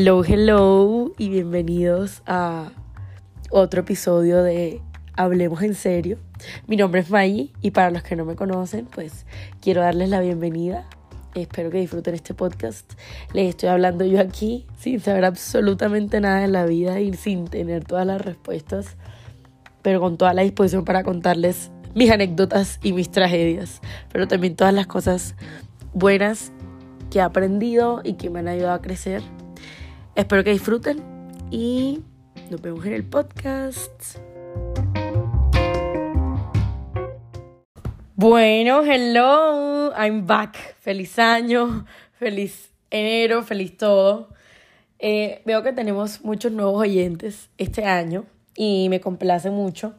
Hello, hello y bienvenidos a otro episodio de Hablemos en serio. Mi nombre es Maggie y para los que no me conocen, pues quiero darles la bienvenida. Espero que disfruten este podcast. Les estoy hablando yo aquí sin saber absolutamente nada de la vida y sin tener todas las respuestas, pero con toda la disposición para contarles mis anécdotas y mis tragedias, pero también todas las cosas buenas que he aprendido y que me han ayudado a crecer. Espero que disfruten y nos vemos en el podcast. Bueno, hello, I'm back. Feliz año, feliz enero, feliz todo. Eh, veo que tenemos muchos nuevos oyentes este año y me complace mucho.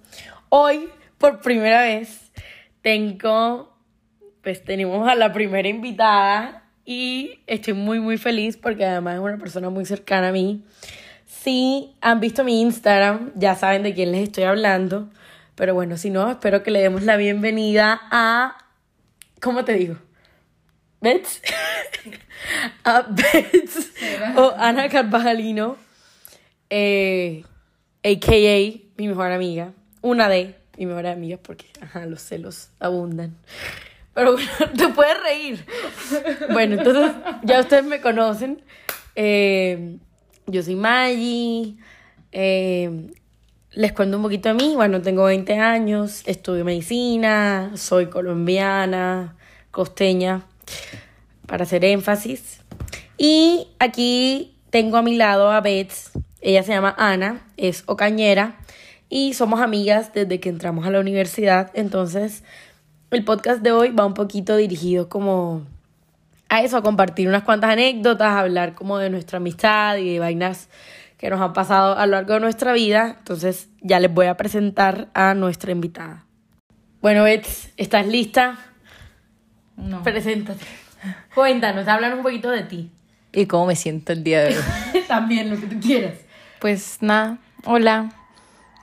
Hoy, por primera vez, tengo, pues tenemos a la primera invitada y estoy muy, muy feliz porque además es una persona muy cercana a mí. Si han visto mi Instagram, ya saben de quién les estoy hablando. Pero bueno, si no, espero que le demos la bienvenida a. ¿Cómo te digo? ¿Bets? a Bets o Ana Carvajalino, eh, a.k.a. mi mejor amiga. Una de mis mejores amigas porque, ajá, los celos abundan. Pero bueno, te puedes reír. Bueno, entonces ya ustedes me conocen. Eh, yo soy Maggie. Eh, les cuento un poquito de mí. Bueno, tengo 20 años, estudio medicina, soy colombiana, costeña, para hacer énfasis. Y aquí tengo a mi lado a Bets. Ella se llama Ana, es ocañera y somos amigas desde que entramos a la universidad. Entonces, el podcast de hoy va un poquito dirigido como a eso, a compartir unas cuantas anécdotas, a hablar como de nuestra amistad y de vainas que nos han pasado a lo largo de nuestra vida. Entonces ya les voy a presentar a nuestra invitada. Bueno, Bets, ¿estás lista? No. Preséntate. Cuéntanos, háblanos un poquito de ti. ¿Y cómo me siento el día de hoy? También, lo que tú quieras. Pues nada, hola.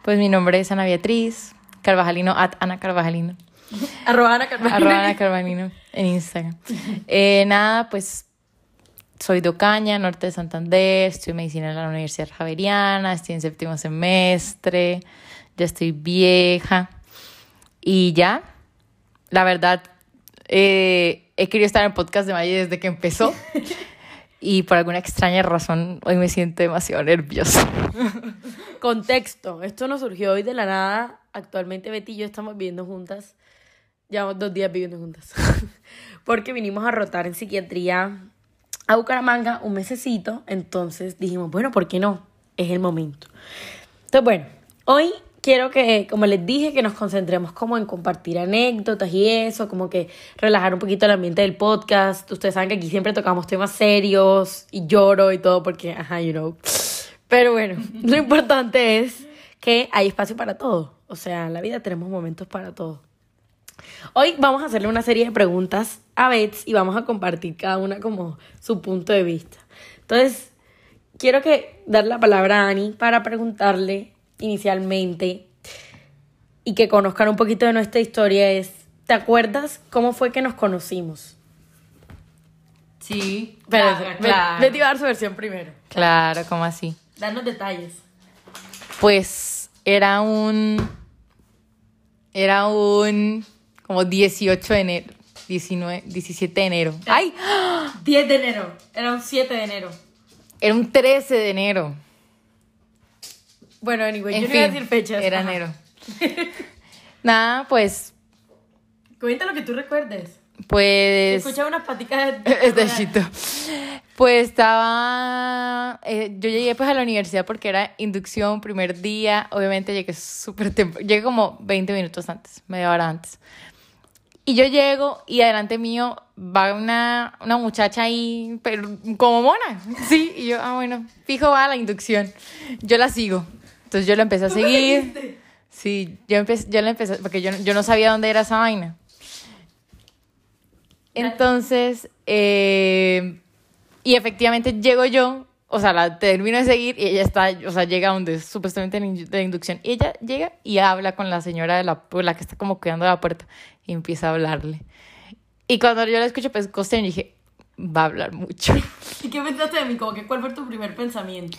Pues mi nombre es Ana Beatriz Carvajalino, at Ana Carvajalino. Arroba Ana Carvalho. Arroba Ana Carvajalino en Instagram. Eh, nada, pues soy de Ocaña, norte de Santander, estudio medicina en la Universidad Javeriana, estoy en séptimo semestre, ya estoy vieja. Y ya, la verdad, eh, he querido estar en el podcast de Maya desde que empezó. Y por alguna extraña razón, hoy me siento demasiado nerviosa. Contexto, esto nos surgió hoy de la nada. Actualmente Betty y yo estamos viviendo juntas. Llevamos dos días viviendo juntas. Porque vinimos a rotar en psiquiatría a Bucaramanga un mesecito. Entonces dijimos, bueno, ¿por qué no? Es el momento. Entonces, bueno, hoy quiero que, como les dije, que nos concentremos como en compartir anécdotas y eso, como que relajar un poquito el ambiente del podcast. Ustedes saben que aquí siempre tocamos temas serios y lloro y todo porque, ajá, you know. Pero bueno, lo importante es que hay espacio para todo. O sea, en la vida tenemos momentos para todo. Hoy vamos a hacerle una serie de preguntas a Bets y vamos a compartir cada una como su punto de vista. Entonces, quiero que dar la palabra a Ani para preguntarle inicialmente y que conozcan un poquito de nuestra historia es, ¿te acuerdas cómo fue que nos conocimos? Sí, Pero claro, claro. Betty va a dar su versión primero. Claro, ¿cómo así? Danos detalles. Pues era un. Era un. Como 18 de enero. 19, 17 de enero. ¡Ay! 10 de enero. Era un 7 de enero. Era un 13 de enero. Bueno, anyway, En yo no iba a fin, decir fechas. Era Ajá. enero. Nada, pues. Cuenta lo que tú recuerdes. Pues. Escucha unas paticas de... Es de chito. Pues estaba. eh, yo llegué pues a la universidad porque era inducción, primer día. Obviamente llegué súper temprano. Llegué como 20 minutos antes, media hora antes. Y yo llego y adelante mío va una, una muchacha ahí, pero como mona. Sí, y yo, ah, bueno, fijo va a la inducción. Yo la sigo. Entonces yo la empecé a seguir. Sí, yo, empecé, yo la empecé, porque yo, yo no sabía dónde era esa vaina. Entonces, eh, y efectivamente llego yo, o sea, la termino de seguir y ella está, o sea, llega donde supuestamente de inducción. Y ella llega y habla con la señora de la, pues, la que está como cuidando la puerta y empieza a hablarle. Y cuando yo la escucho, pues costeño, dije, va a hablar mucho. ¿Y qué pensaste de mí? Como que, ¿Cuál fue tu primer pensamiento?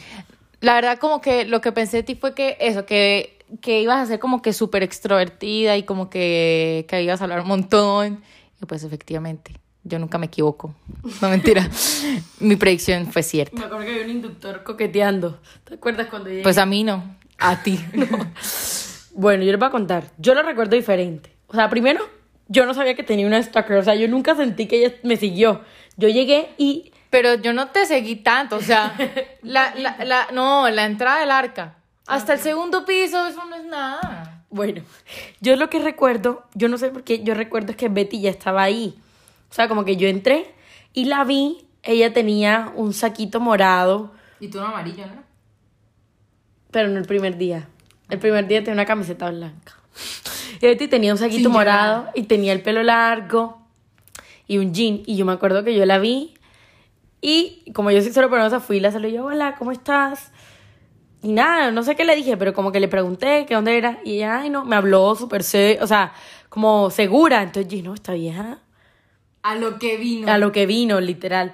La verdad, como que lo que pensé de ti fue que eso, que, que ibas a ser como que súper extrovertida y como que, que ibas a hablar un montón. Y pues efectivamente, yo nunca me equivoco. No mentira. Mi predicción fue cierta. Me acuerdo que había un inductor coqueteando. ¿Te acuerdas cuando llegué? Pues a mí no, a ti. Bueno, yo les voy a contar. Yo lo recuerdo diferente. O sea, primero, yo no sabía que tenía una stalker. O sea, yo nunca sentí que ella me siguió. Yo llegué y Pero yo no te seguí tanto, o sea, la, la, la, no, la entrada del arca. Hasta el segundo piso, eso no es nada. Bueno, yo lo que recuerdo, yo no sé por qué, yo recuerdo es que Betty ya estaba ahí. O sea, como que yo entré y la vi, ella tenía un saquito morado, Y tú un amarillo, ¿no? pero no el primer día. El primer día tenía una camiseta blanca. Y Betty tenía un saquito Sin morado y tenía el pelo largo y un jean. Y yo me acuerdo que yo la vi y como yo soy solo penosa, fui y la saludé yo, hola, ¿cómo estás? Y nada, no sé qué le dije, pero como que le pregunté que dónde era. Y ella, ay, no, me habló súper, o sea, como segura. Entonces yo, no, esta vieja A lo que vino. a lo que vino, literal.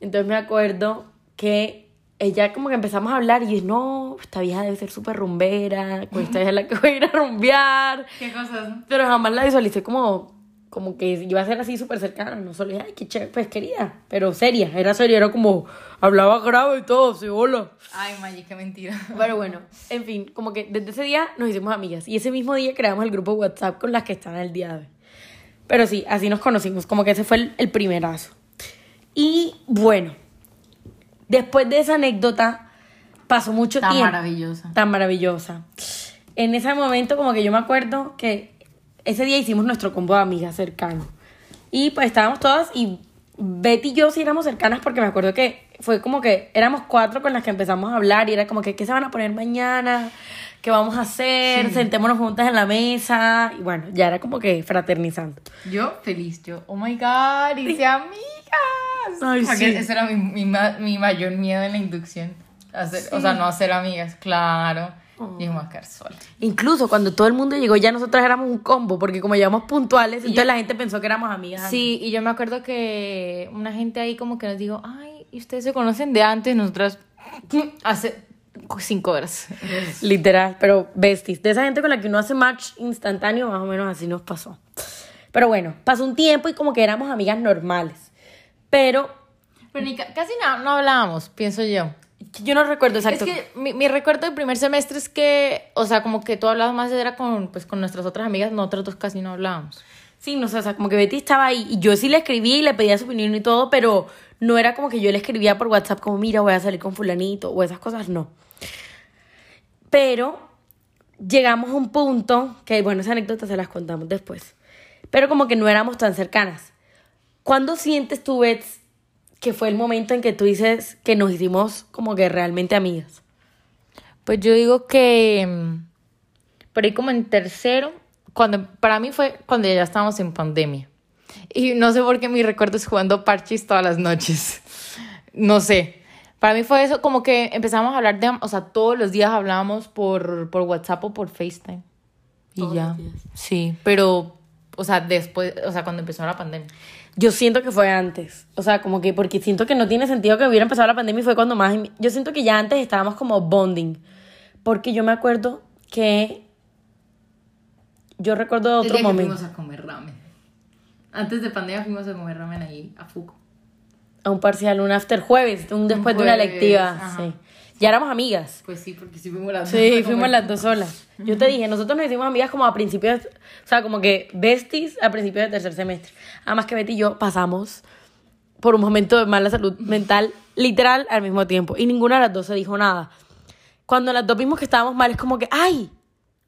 Entonces me acuerdo que ella como que empezamos a hablar y dije, no, esta vieja debe ser súper rumbera, con esta vieja es la que voy a ir a rumbear. ¿Qué cosas? Pero jamás la visualicé como, como que iba a ser así súper cercana, no solo dije, ay, qué chévere, pues querida, pero seria, era seria, era como, hablaba grave y todo, sí, hola. Ay, Maggie, qué mentira. Pero bueno, en fin, como que desde ese día nos hicimos amigas y ese mismo día creamos el grupo WhatsApp con las que están al día de hoy. Pero sí, así nos conocimos, como que ese fue el, el primerazo. Y bueno, después de esa anécdota pasó mucho Tan tiempo. maravillosa. Tan maravillosa. En ese momento como que yo me acuerdo que ese día hicimos nuestro combo de amigas cercano. Y pues estábamos todas y Betty y yo sí éramos cercanas porque me acuerdo que fue como que éramos cuatro con las que empezamos a hablar y era como que qué se van a poner mañana, qué vamos a hacer, sentémonos juntas en la mesa y bueno, ya era como que fraternizando. Yo feliz, yo, oh my god, hice amigas. Ay, Porque sí. Ese era mi, mi, mi mayor miedo en la inducción. Hacer- O sea, no hacer amigas, claro. Y me voy a quedar sola. Incluso cuando todo el mundo llegó ya nosotras éramos un combo porque como llegamos puntuales, entonces la gente pensó que éramos amigas. Sí, y yo me acuerdo que una gente ahí como que nos dijo, ay, ¿y ustedes se conocen de antes? Nosotras hace cinco horas. Literal, pero besties. De esa gente con la que uno hace match instantáneo, más o menos así nos pasó. Pero bueno, pasó un tiempo y como que éramos amigas normales. Pero Pero ni ca- casi no, no hablábamos, pienso yo. yo no recuerdo exacto. Es que mi, mi recuerdo del primer semestre es que, o sea, como que tú hablabas más era con, pues, con nuestras otras amigas, nosotros dos casi no hablábamos. Sí, no sé, o sea, como que Betty estaba ahí y yo sí le escribí y le pedía su opinión y todo, pero no era como que yo le escribía por WhatsApp como, mira, voy a salir con fulanito o esas cosas, no. Pero llegamos a un punto, que bueno, esa anécdota se las contamos después, pero como que no éramos tan cercanas. ¿Cuándo sientes tú, Bets, que fue el momento en que tú dices que nos hicimos como que realmente amigas? Pues yo digo que mm, por ahí como en tercero, cuando para mí fue cuando ya estábamos en pandemia. Y no sé por qué mi recuerdo es jugando parches todas las noches. No sé. Para mí fue eso, como que empezamos a hablar de, o sea, todos los días hablábamos por, por WhatsApp o por FaceTime. Y Todos ya. los días. Sí, pero, o sea, después, o sea, cuando empezó la pandemia. Yo siento que fue antes. O sea, como que porque siento que no tiene sentido que hubiera empezado la pandemia y fue cuando más... Yo siento que ya antes estábamos como bonding. Porque yo me acuerdo que... Yo recuerdo de otro momento. a comer ramen. Antes de pandemia fuimos a comer ramen ahí, a Fuco. A un parcial, un after jueves, un después de una lectiva. ajá. Sí. Ya éramos amigas. Pues sí, porque sí fuimos las Sí, fuimos las dos solas. Yo te dije, nosotros nos hicimos amigas como a principios, o sea, como que besties a principios del tercer semestre. Además que Betty y yo pasamos por un momento de mala salud mental, literal, al mismo tiempo. Y ninguna de las dos se dijo nada. Cuando las dos vimos que estábamos mal, es como que, ¡ay!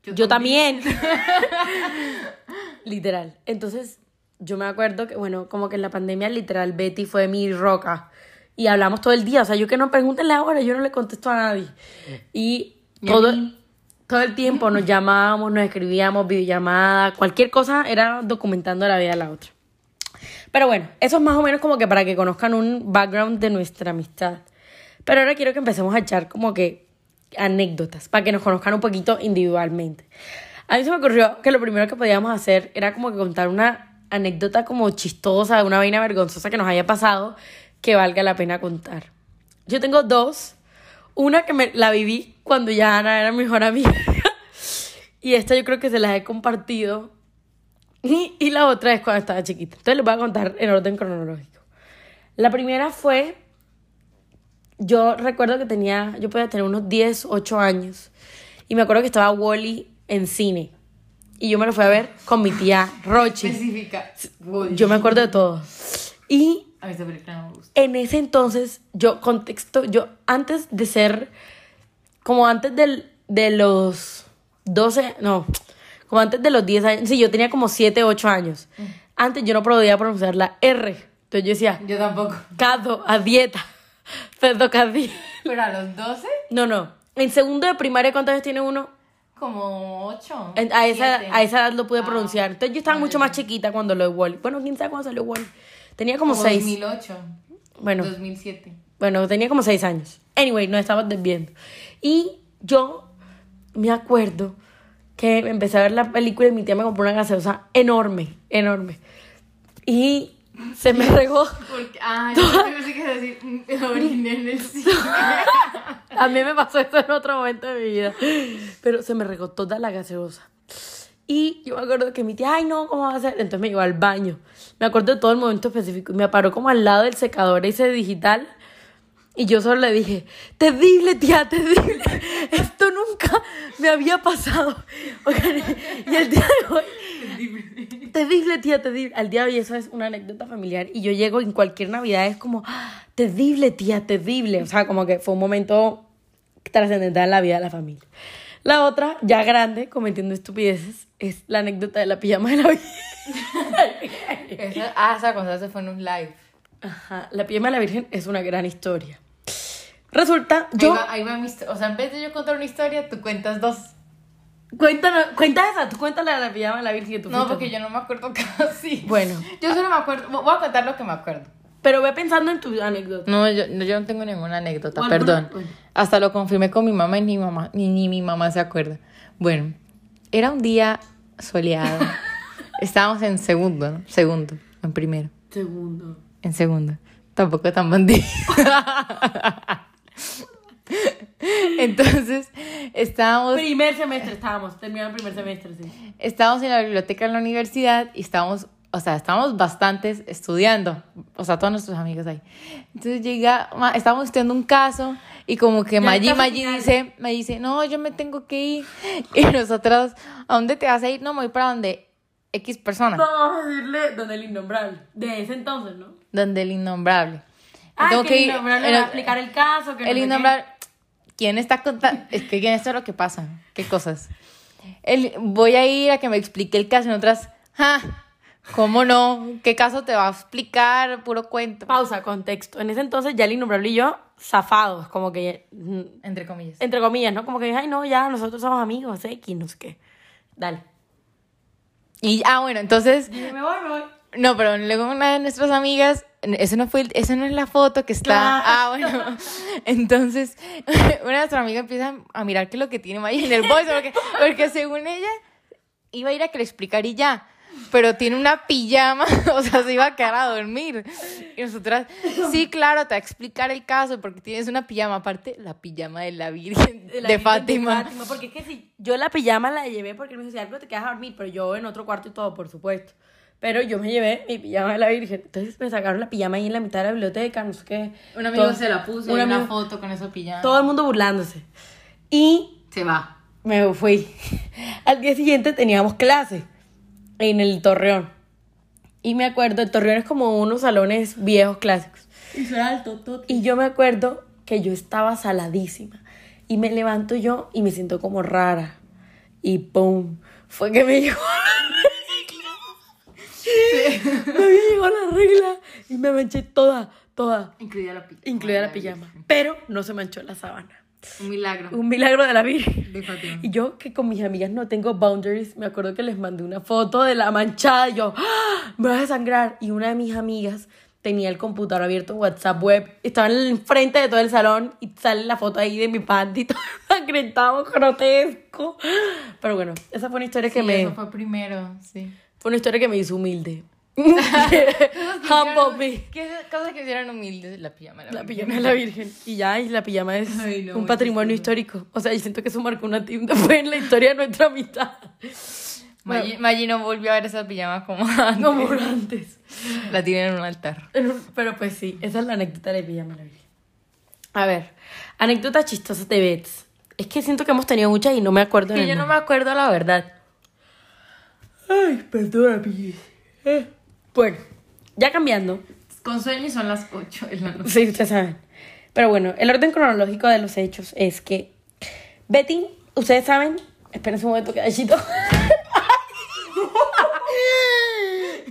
Yo, Yo también. literal. Entonces, yo me acuerdo que, bueno, como que en la pandemia, literal, Betty fue mi roca. Y hablamos todo el día. O sea, yo que no pregúntenle ahora, yo no le contesto a nadie. Y ¿Y todo, todo el tiempo nos llamábamos, nos escribíamos, videollamada, cualquier cosa era documentando la vida de la otra. Pero bueno, eso es más o menos como que para que conozcan un background de nuestra amistad. Pero ahora quiero que empecemos a echar como que anécdotas, para que nos conozcan un poquito individualmente. A mí se me ocurrió que lo primero que podíamos hacer era como que contar una anécdota como chistosa, una vaina vergonzosa que nos haya pasado que valga la pena contar. Yo tengo dos. Una que me la viví cuando ya Ana era mi mejor amiga. y esta yo creo que se las he compartido. Y, y la otra es cuando estaba chiquita. Entonces les voy a contar en orden cronológico. La primera fue, yo recuerdo que tenía, yo podía tener unos 10, 8 años. Y me acuerdo que estaba Wally en cine. Y yo me lo fui a ver con mi tía Rochi. Específica. Yo me acuerdo de todo. Y A mí esta película no me gusta. en ese entonces, yo, contexto, yo antes de ser, como antes del, de los 12, no, como antes de los 10 años, sí, yo tenía como 7, 8 años. Antes yo no podía pronunciar la R. Entonces yo decía, Yo tampoco. cado, a dieta. Pero a los 12, No, no. En segundo de primaria, ¿cuántos años tiene uno? Como 8. En- A esa, a esa edad lo pude pronunciar. Entonces yo estaba mucho más chiquita cuando lo de Wally. Bueno, quién sabe cuándo salió Wally. Tenía como Como 6. 2008. Bueno, 2007. Bueno, tenía como seis años. Anyway, nos estábamos desviando. Y yo me acuerdo que empecé a ver la película y mi tía me compró una gaseosa enorme, enorme. Y se me regó. Porque, ah, yo pensé que decir, mm, oriné en el cine. A mí me pasó esto en otro momento de mi vida. Pero se me regó toda la gaseosa. Y yo me acuerdo que mi tía, ay no, ¿cómo va a hacer? Entonces me llevó al baño. Me acuerdo de todo el momento específico. Y me paró como al lado del secador ese digital. Y yo solo le dije, terrible, tía, terrible. Esto nunca me había pasado. Y el día de hoy, terrible, tía, terrible. Al día de hoy eso es una anécdota familiar. Y yo llego en cualquier Navidad, es como, "Ah, terrible, tía, terrible. O sea, como que fue un momento trascendental en la vida de la familia. La otra, ya grande, cometiendo estupideces, es la anécdota de la pijama de la Virgen. Esa, ah, esa cosa se fue en un live. Ajá, la pijama de la Virgen es una gran historia. Resulta, Yo, ahí va, ahí va mi O sea, en vez de yo contar una historia, tú cuentas dos. Cuéntanos, cuenta esa, tú cuéntala de la pijama de la Virgen tú No, porque yo no me acuerdo casi. Bueno. Yo solo me acuerdo. Voy a contar lo que me acuerdo. Pero ve pensando en tu anécdota. No, yo no, yo no tengo ninguna anécdota, perdón. Bueno. Hasta lo confirmé con mi mamá y ni, mamá, ni, ni mi mamá se acuerda. Bueno, era un día soleado. Estábamos en segundo, ¿no? Segundo, en primero. Segundo. En segundo. Tampoco tan bandido. Entonces, estábamos, Primer semestre estábamos, terminando el primer semestre, sí. estábamos en la biblioteca de la universidad y estábamos, o sea, estábamos bastantes estudiando. O sea, todos nuestros amigos ahí. Entonces llega, estábamos estudiando un caso y como que Maggi, Maggi dice, me dice, no, yo me tengo que ir. Y nosotros, ¿a dónde te vas a ir? No, me voy para donde X persona. Vamos a decirle donde el innombrable. De ese entonces, ¿no? Donde el innombrable. Ah, Tengo que el ir- innombrable en va a el- explicar el caso. Que el innombrable. ¿Quién está contando? Es que ¿quién esto es lo que pasa. ¿Qué cosas? El, voy a ir a que me explique el caso en otras. ¡Ja! ¿Cómo no? ¿Qué caso te va a explicar? Puro cuento. Pausa, contexto. En ese entonces ya el innombrable y yo zafados, como que, mm, Entre comillas. entre comillas, ¿no? Como que, ay, no, ya, nosotros somos amigos, X, no sé qué. Dale. Y, ah, bueno, entonces. Me voy, me voy. No, pero luego una de nuestras amigas, eso no fue, el- no es la foto que está. Claro. Ah, bueno. Entonces, una de nuestras amigas empieza a mirar qué es lo que tiene Maya en el bolso, porque, porque según ella iba a ir a que le explicara y ya. Pero tiene una pijama, o sea, se iba a quedar a dormir. Y nosotras, sí, claro, te va a explicar el caso porque tienes una pijama. Aparte, la pijama de la Virgen de, la Virgen Fátima. de Fátima, Porque es que si yo la pijama la llevé porque él me si algo te quedas a dormir, pero yo en otro cuarto y todo, por supuesto. Pero yo me llevé mi pijama de la Virgen. Entonces me sacaron la pijama ahí en la mitad de la biblioteca, no sé qué. Un amigo Todo- se la puso, una amigo- foto con esa pijama. Todo el mundo burlándose. Y Se va. me fui. Al día siguiente teníamos clase en el Torreón. Y me acuerdo, el Torreón es como unos salones viejos clásicos. Y alto, todo. Y yo me acuerdo que yo estaba saladísima. Y me levanto yo y me siento como rara. Y ¡pum! Fue que me llegó regla. Me llegó la regla y me manché toda, toda, Incluida la pijama. incluida la pijama. Pero no se manchó la sábana. Un milagro. Un milagro de la Virgen. De Fátima. Y yo que con mis amigas no tengo boundaries, me acuerdo que les mandé una foto de la manchada y yo, ¡Ah! me voy a sangrar. Y una de mis amigas tenía el computador abierto en WhatsApp web, estaba en el frente de todo el salón y sale la foto ahí de mi panty todo ensangrentado, grotesco. Pero bueno, esa fue una historia que Sí, me eso fue primero, sí. Fue una historia que me hizo humilde. Humble me. ¿Qué cosas que hicieron humildes? La pijama de la, La pijama de la Virgen. Y ya, y la pijama es Ay, no, un patrimonio histórico. O sea, yo siento que eso marcó una tienda después en la historia de nuestra mitad. Maggi, Maggi no volvió a ver esa pijama como antes. Como antes. La tiene en un altar. Pero pues sí, esa es la anécdota de pijama de la Virgen. A ver, anécdotas chistosas de Bets. Es que siento que hemos tenido muchas y no me acuerdo Que yo no me acuerdo la verdad. Ay, perdona, Pi. Eh, Bueno, ya cambiando. Con sueño son las 8 de la noche. Sí, ustedes saben. Pero bueno, el orden cronológico de los hechos es que Betty, ustedes saben, espérense un momento que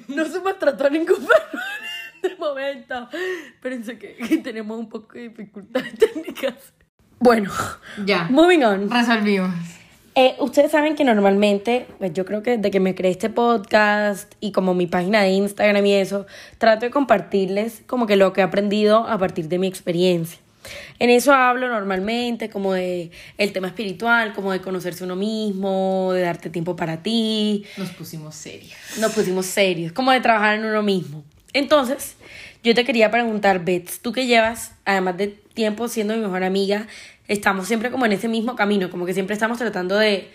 no se maltrató a ningún perro en este momento. Espérense que, que tenemos un poco de dificultades técnicas. Bueno, Ya. moving on. Resolvimos. Eh, ustedes saben que normalmente, pues yo creo que desde que me creé este podcast y como mi página de Instagram y eso, trato de compartirles como que lo que he aprendido a partir de mi experiencia. En eso hablo normalmente como de el tema espiritual, como de conocerse uno mismo, de darte tiempo para ti, Nos pusimos serios. nos pusimos serios, como de trabajar en uno mismo. Entonces, yo te quería preguntar, Bets, tú que llevas, además de tiempo siendo mi mejor amiga, estamos siempre como en ese mismo camino, como que siempre estamos tratando de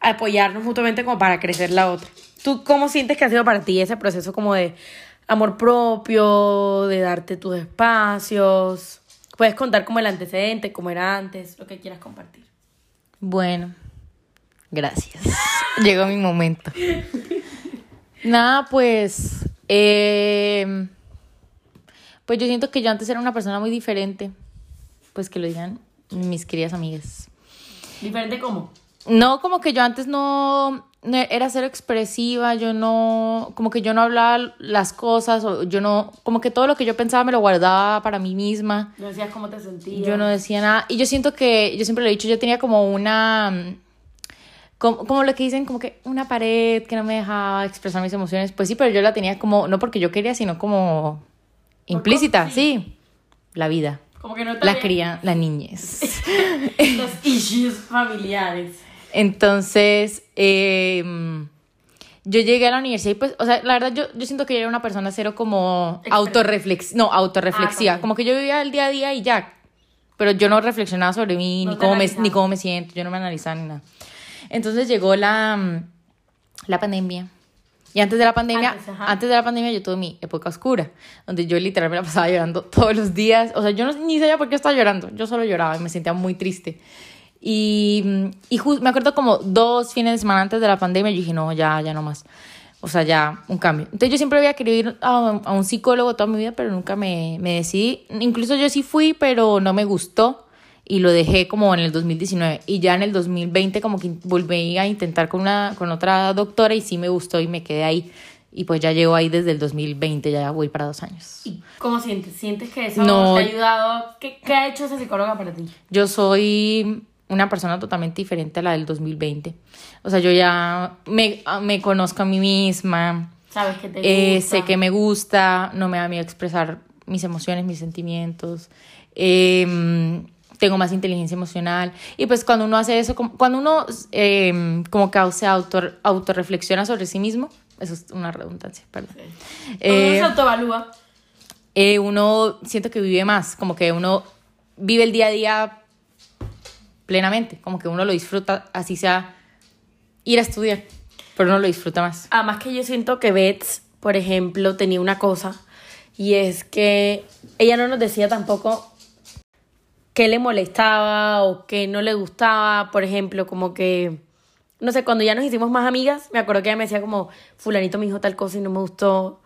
apoyarnos mutuamente como para crecer la otra. ¿Tú cómo sientes que ha sido para ti ese proceso como de amor propio, de darte tus espacios? Puedes contar como el antecedente, cómo era antes, lo que quieras compartir. Bueno, gracias. Llegó mi momento. Nada, pues. eh, pues yo siento que yo antes era una persona muy diferente. Pues que lo digan mis queridas amigas. ¿Diferente cómo? No, como que yo antes no, no era cero expresiva, yo no, como que yo no hablaba las cosas, o yo no, como que todo lo que yo pensaba me lo guardaba para mí misma. No decías cómo te sentías. Yo no decía nada. Y yo siento que, yo siempre lo he dicho, yo tenía como una, como, como lo que dicen, como que una pared que no me dejaba expresar mis emociones. Pues sí, pero yo la tenía como, no porque yo quería, sino como implícita, sí. La vida, Como que no te la cría, la niñez. Los issues familiares. Entonces, eh, yo llegué a la universidad y pues, o sea, la verdad yo, yo siento que yo era una persona cero como autorreflexiva, no, autorreflexiva, Ah, también. como que yo vivía el día a día y ya, pero yo no reflexionaba sobre mí, No ni, cómo me, ni cómo me siento, yo no me analizaba ni nada. Entonces llegó la, la pandemia. Y antes de la pandemia, Antes, antes de la pandemia yo tuve mi época oscura, donde yo literal me la pasaba llorando todos los días. O sea, yo no, ni sabía por qué estaba llorando, yo solo lloraba y me sentía muy triste. Y, y ju- me acuerdo como dos fines de semana antes de la pandemia, yo dije, no, ya, ya no más. O sea, ya, un cambio. Entonces yo siempre había querido ir a, a un psicólogo toda mi vida, pero nunca me, me decidí. Incluso yo sí fui, pero no me gustó y lo dejé como en el 2019. Y ya en el 2020 como que volví a intentar con, una, con otra doctora y sí me gustó y me quedé ahí. Y pues ya llevo ahí desde el 2020, ya voy para dos años. ¿Y cómo sientes? ¿Sientes que eso No. te ha ayudado? ¿Qué, qué ha hecho esa psicóloga para ti? Yo soy una persona totalmente diferente a la del 2020. O sea, yo ya me, me conozco a mí misma, ¿Sabes que te eh, gusta? sé que me gusta, no me da miedo expresar mis emociones, mis sentimientos. eh, tengo más inteligencia emocional. Y pues cuando uno hace eso, cuando uno eh, como que se auto, autorreflexiona sobre sí mismo, eso es una redundancia, perdón. Cuando Eh, uno se autoevalúa. eh, uno siento que vive más, como que uno vive el día a día plenamente, como que uno lo disfruta, así sea ir a estudiar, pero uno lo disfruta más. Además que yo siento que Bets, por ejemplo, tenía una cosa y es que ella no nos decía tampoco qué le molestaba o qué no le gustaba, por ejemplo, como que, no sé, cuando ya nos hicimos más amigas, me acuerdo que ella me decía como, fulanito me dijo tal cosa y no me gustó.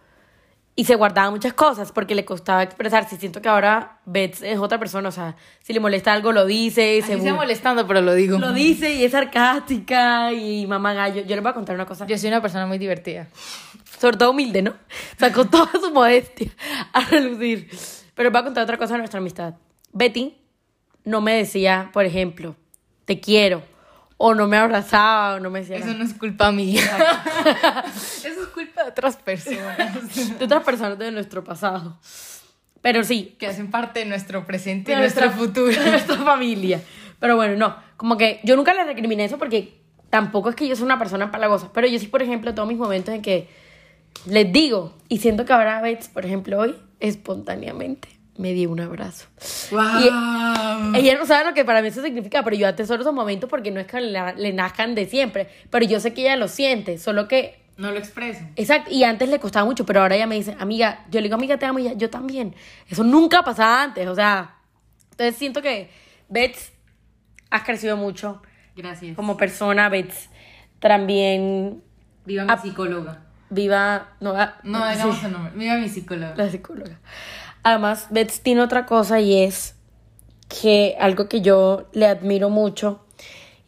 Y se guardaba muchas cosas porque le costaba expresarse. Y siento que ahora Bets es otra persona, o sea, si le molesta algo lo dice, Así se bu- molestando, pero lo digo. lo dice y es sarcástica y mamá gallo. Yo les voy a contar una cosa. Yo soy una persona muy divertida. sobre todo humilde, ¿no? Sacó toda su modestia a relucir. Pero voy a contar otra cosa de nuestra amistad. Betty no me decía, por ejemplo, te quiero, o no me abrazaba, o no me decía Eso no es culpa mía. Eso es culpa de otras personas de otras personas de nuestro pasado. Pero sí, que hacen parte de nuestro presente y de nuestro nuestra- futuro. de nuestra familia. Pero bueno, no, como que yo nunca le recriminé eso porque tampoco es que yo sea una persona palagosa, pero yo sí, por ejemplo, todos mis momentos en que les digo, y siento que ahora Bets, por ejemplo, hoy, espontáneamente, me dio un abrazo. ¡Wow! Ella no sabe lo que para mí eso significa, pero yo atesoro esos momentos porque no es que le, le nazcan de siempre, pero yo sé que ella lo siente, solo que No lo expreso. Exacto, y antes le costaba mucho, pero ahora ella me dice, amiga, yo le digo, amiga, te amo, y ella, yo también. Eso nunca pasaba antes, o sea. Entonces siento que, Bets, has crecido mucho Gracias. como persona, Bets, también Viva mi psicóloga. viva, no, ah, No, sí, digamos el nombre. Viva mi psicóloga. la psicóloga. Además, Bets tiene otra cosa y es que algo que yo le admiro mucho,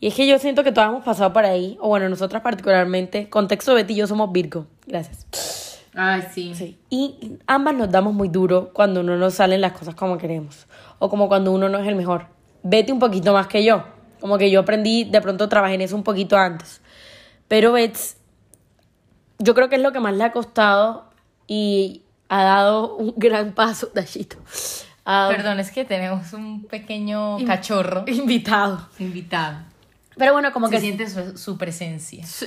y es que yo siento que todos hemos pasado por ahí, o bueno, nosotras particularmente, contexto Betty y yo somos Virgo, gracias. Ay, sí. Sí. Y ambas nos damos muy duro cuando no nos salen las cosas como queremos. O como cuando uno no es el mejor. Betty un poquito más que yo. Como que yo aprendí, de pronto trabajé en eso un poquito antes. Pero Bets, yo creo que es lo que más le ha costado y ha dado un gran paso, dado- Perdón, es que tenemos un pequeño cachorro Invitado. invitado. Pero bueno, como Se que siente su, su presencia. Sí,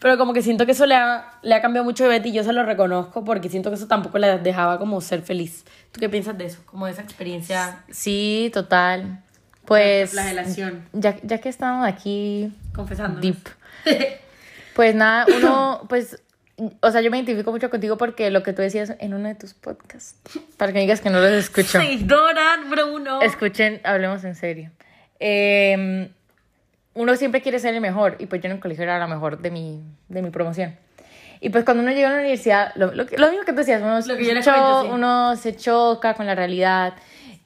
pero como que siento que eso le ha, le ha cambiado mucho de Betty y yo se lo reconozco porque siento que eso tampoco le dejaba como ser feliz. ¿Tú qué piensas de eso? Como de esa experiencia Sí, total. Pues. flagelación. Ya, ya que estamos aquí confesando. deep. Pues nada, uno, pues, o sea, yo me identifico mucho contigo porque lo que tú decías en uno de tus podcasts, para que digas que no los escucho, Sí, Dora, número uno. escuchen, hablemos en serio. Eh, uno siempre quiere ser el mejor y pues yo en el colegio era la mejor de mi, de mi promoción. Y pues cuando uno llega a la universidad, lo, lo, lo mismo que tú decías, uno, cho- cuento, sí. uno se choca con la realidad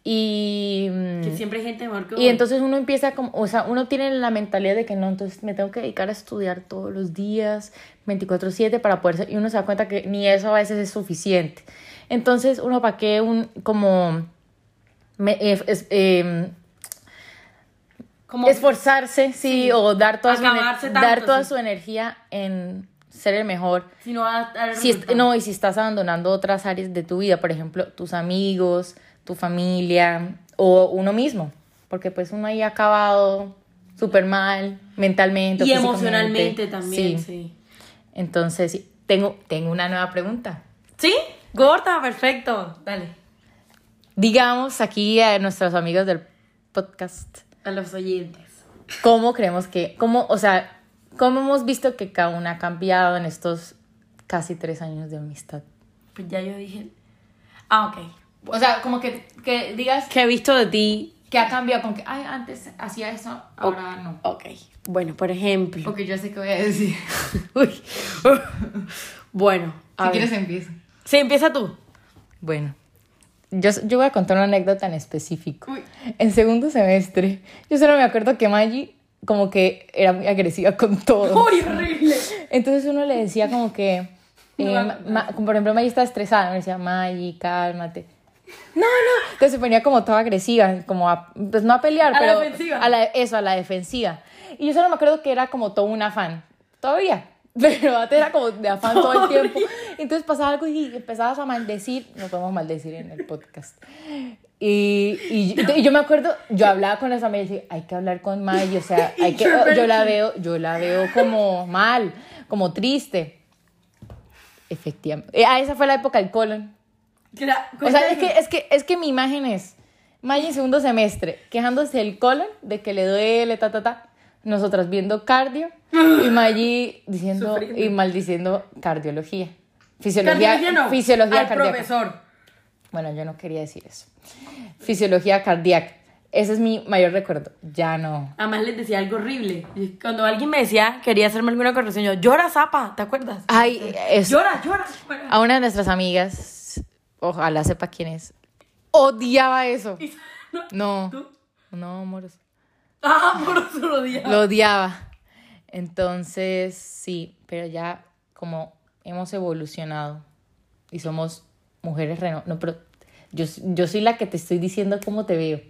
y... mm, Que siempre hay gente mejor que y entonces uno empieza como, o sea, uno tiene la mentalidad de que no, entonces me tengo que dedicar a estudiar todos los días, 24/7 para poder ser, y uno se da cuenta que ni eso a veces es suficiente. Entonces uno para qué un, como, me- eh, es- eh, como esforzarse, sí, o dar toda, su, tanto, dar toda sí. su energía en ser el mejor. si no a Si no, y si estás abandonando otras áreas de tu vida, por ejemplo, tus amigos, tu familia o uno mismo, porque pues uno ahí ha acabado súper mal mentalmente. y emocionalmente también, sí. Entonces, sí, tengo, tengo una nueva pregunta. ¿Sí? Gorda, perfecto. Dale. Digamos aquí a nuestros amigos del podcast, A los oyentes. ¿cómo creemos que, cómo, o sea, cómo hemos visto que cada una ha cambiado en estos casi tres años de amistad? Pues ya yo dije. Ah, ok. O sea, como que, que digas ¿Qué he visto de ti? que ha cambiado con que, ay, antes hacía eso, ahora no. Ok. Bueno, por ejemplo. Porque yo sé qué voy a decir. Uy. bueno, a si ver. quieres empiezo. Sí, empieza tú. Bueno, yo, yo voy a contar una anécdota en específico. Uy. En segundo semestre, yo solo me acuerdo que Maggie como que era muy agresiva con todo. Horrible. Entonces uno le decía como que, eh, No, como por ejemplo, Maggie está estresada, me decía, Maggie, cálmate. No, no. Entonces se ponía como toda agresiva, como a, pues no a pelear, A la pero defensiva. a la, eso, a la defensiva. Y yo solo me acuerdo que era como todo un afán, todavía. Pero antes era como de afán todo el tiempo. Entonces pasaba algo y empezabas a maldecir. No podemos maldecir en el podcast. Y, y, yo- y yo me acuerdo, yo hablaba con las amigas y decía, hay que hablar con Maggie, o sea, hay que, yo la veo, yo la veo como mal, como triste. Efectivamente. Eh, Ah, esa fue la época del colon. O sea, es que, es que, es que mi imagen es Maggie en segundo semestre, quejándose del colon, de que le duele, ta, ta, ta. Nosotras viendo cardio y Maggie diciendo Sufriendo. y maldiciendo cardiología. Fisiología, Cardiología no. fisiología Al cardíaca. profesor. Bueno, yo no quería decir eso. Fisiología cardíaca. Ese es mi mayor recuerdo. Ya no. Además les decía algo horrible. Cuando alguien me decía, quería hacerme alguna corrección, yo, llora, zapa, ¿te acuerdas? Ay, es, Llora, llora. a una de nuestras amigas, ojalá sepa quién es, odiaba eso. No, ¿Tú? no, moros. Ah, por eso lo día. Lo odiaba. Entonces, sí, pero ya como hemos evolucionado y somos mujeres reno... No, pero yo, yo soy la que te estoy diciendo cómo te veo.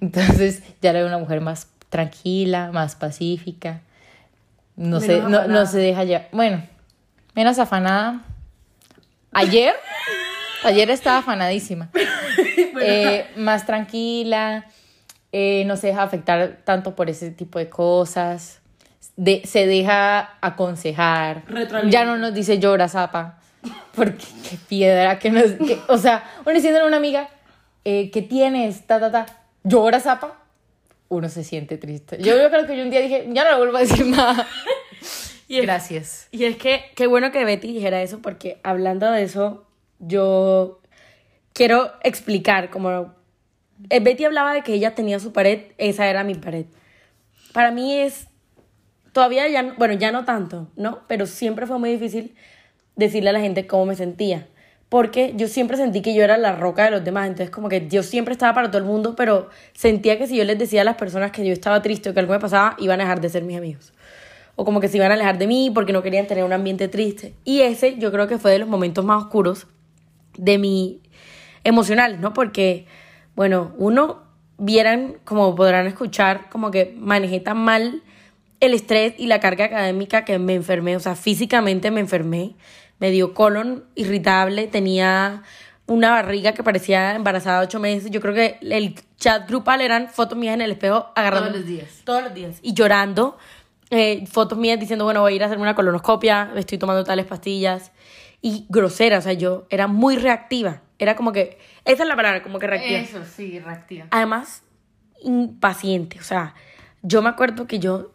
Entonces, ya era una mujer más tranquila, más pacífica. No, se, no, no se deja ya... Bueno, menos afanada. Ayer, ayer estaba afanadísima. Eh, más tranquila, eh, no se deja afectar tanto por ese tipo de cosas, de, se deja aconsejar, ya no nos dice llora, zapa, Porque qué piedra, que no es. que- o sea, uno diciendo a una amiga, eh, ¿qué tienes? Ta, ta, ta. Llora, zapa. Uno se siente triste. Yo, yo creo que yo un día dije, ya no le vuelvo a decir nada. Y es- Gracias. Y es que qué bueno que Betty dijera eso, porque hablando de eso, yo quiero explicar como... eh, Betty hablaba de que ella tenía su pared, esa era mi pared. Para mí es... Todavía ya, no- bueno, ya no tanto, ¿no? Pero siempre fue muy difícil decirle a la gente cómo me sentía. Porque yo siempre sentí que yo era la roca de los demás. Entonces, como que yo siempre estaba para todo el mundo, pero sentía que si yo les decía a las personas que yo estaba triste o que algo me pasaba, iban a dejar de ser mis amigos o como que se iban a alejar de mí porque no querían tener un ambiente triste. Y ese yo creo que fue de los momentos más oscuros de mi emocional, ¿no? Porque, bueno, uno, vieran, como podrán escuchar, como que manejé tan mal el estrés y la carga académica que me enfermé, o sea, físicamente me enfermé, me dio colon irritable, tenía una barriga que parecía embarazada de ocho meses. Yo creo que el chat grupal eran fotos mías en el espejo agarrando Todos los días. todos los días y llorando eh, fotos mías diciendo bueno voy a ir a hacerme una colonoscopia estoy tomando tales pastillas y grosera o sea yo era muy reactiva era como que esa es la palabra como que reactiva Eso sí, reactiva. además impaciente o sea yo me acuerdo que yo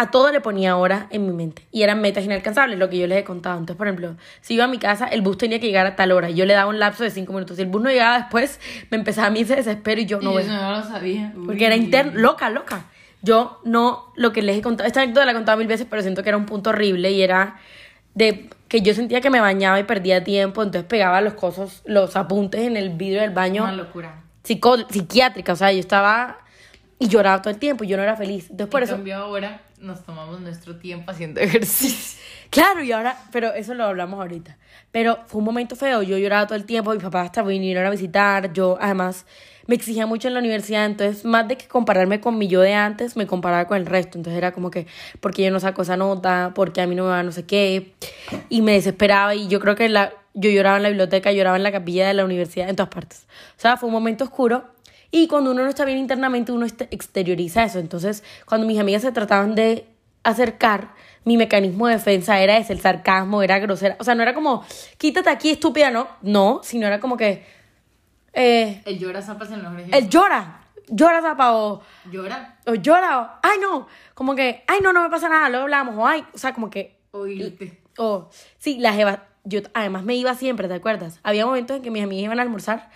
a todo le ponía hora en mi mente y eran metas inalcanzables lo que yo les he contado entonces por ejemplo si iba a mi casa el bus tenía que llegar a tal hora y yo le daba un lapso de cinco minutos si el bus no llegaba después me empezaba a mí ese desespero y yo no y no lo sabía. porque era interno, loca, loca. Yo no, lo que les he contado, esta anécdota la he contado mil veces, pero siento que era un punto horrible y era de que yo sentía que me bañaba y perdía tiempo, entonces pegaba los cosos, los apuntes en el vidrio del baño Una locura. psico- psiquiátrica, o sea, yo estaba y lloraba todo el tiempo y yo no era feliz. Entonces por eso, cambio ahora nos tomamos nuestro tiempo haciendo ejercicio. claro, y ahora, pero eso lo hablamos ahorita. Pero fue un momento feo, yo lloraba todo el tiempo, mis papás hasta vinieron a visitar, yo además me exigía mucho en la universidad, entonces más de que compararme con mi yo de antes, me comparaba con el resto, entonces era como que, porque yo no saco esa nota, porque a mí no me va no sé qué, y me desesperaba y yo creo que la, yo lloraba en la biblioteca, lloraba en la capilla de la universidad, en todas partes. O sea, fue un momento oscuro y cuando uno no está bien internamente, uno este- exterioriza eso, entonces cuando mis amigas se trataban de acercar, mi mecanismo de defensa era ese, el sarcasmo, era grosera. O sea, no era como, quítate aquí, estúpida, no. No, sino era como que, eh, El llora zapas en los orejas. el llora, llora, zapa, o, Llora. o llora, o, ay, no, como que, ay, no, no me pasa nada, luego hablamos, o ay, o sea, como que, Oírte. o, sí, las yo además me iba siempre, ¿te acuerdas? Había momentos en que mis amigas iban a almorzar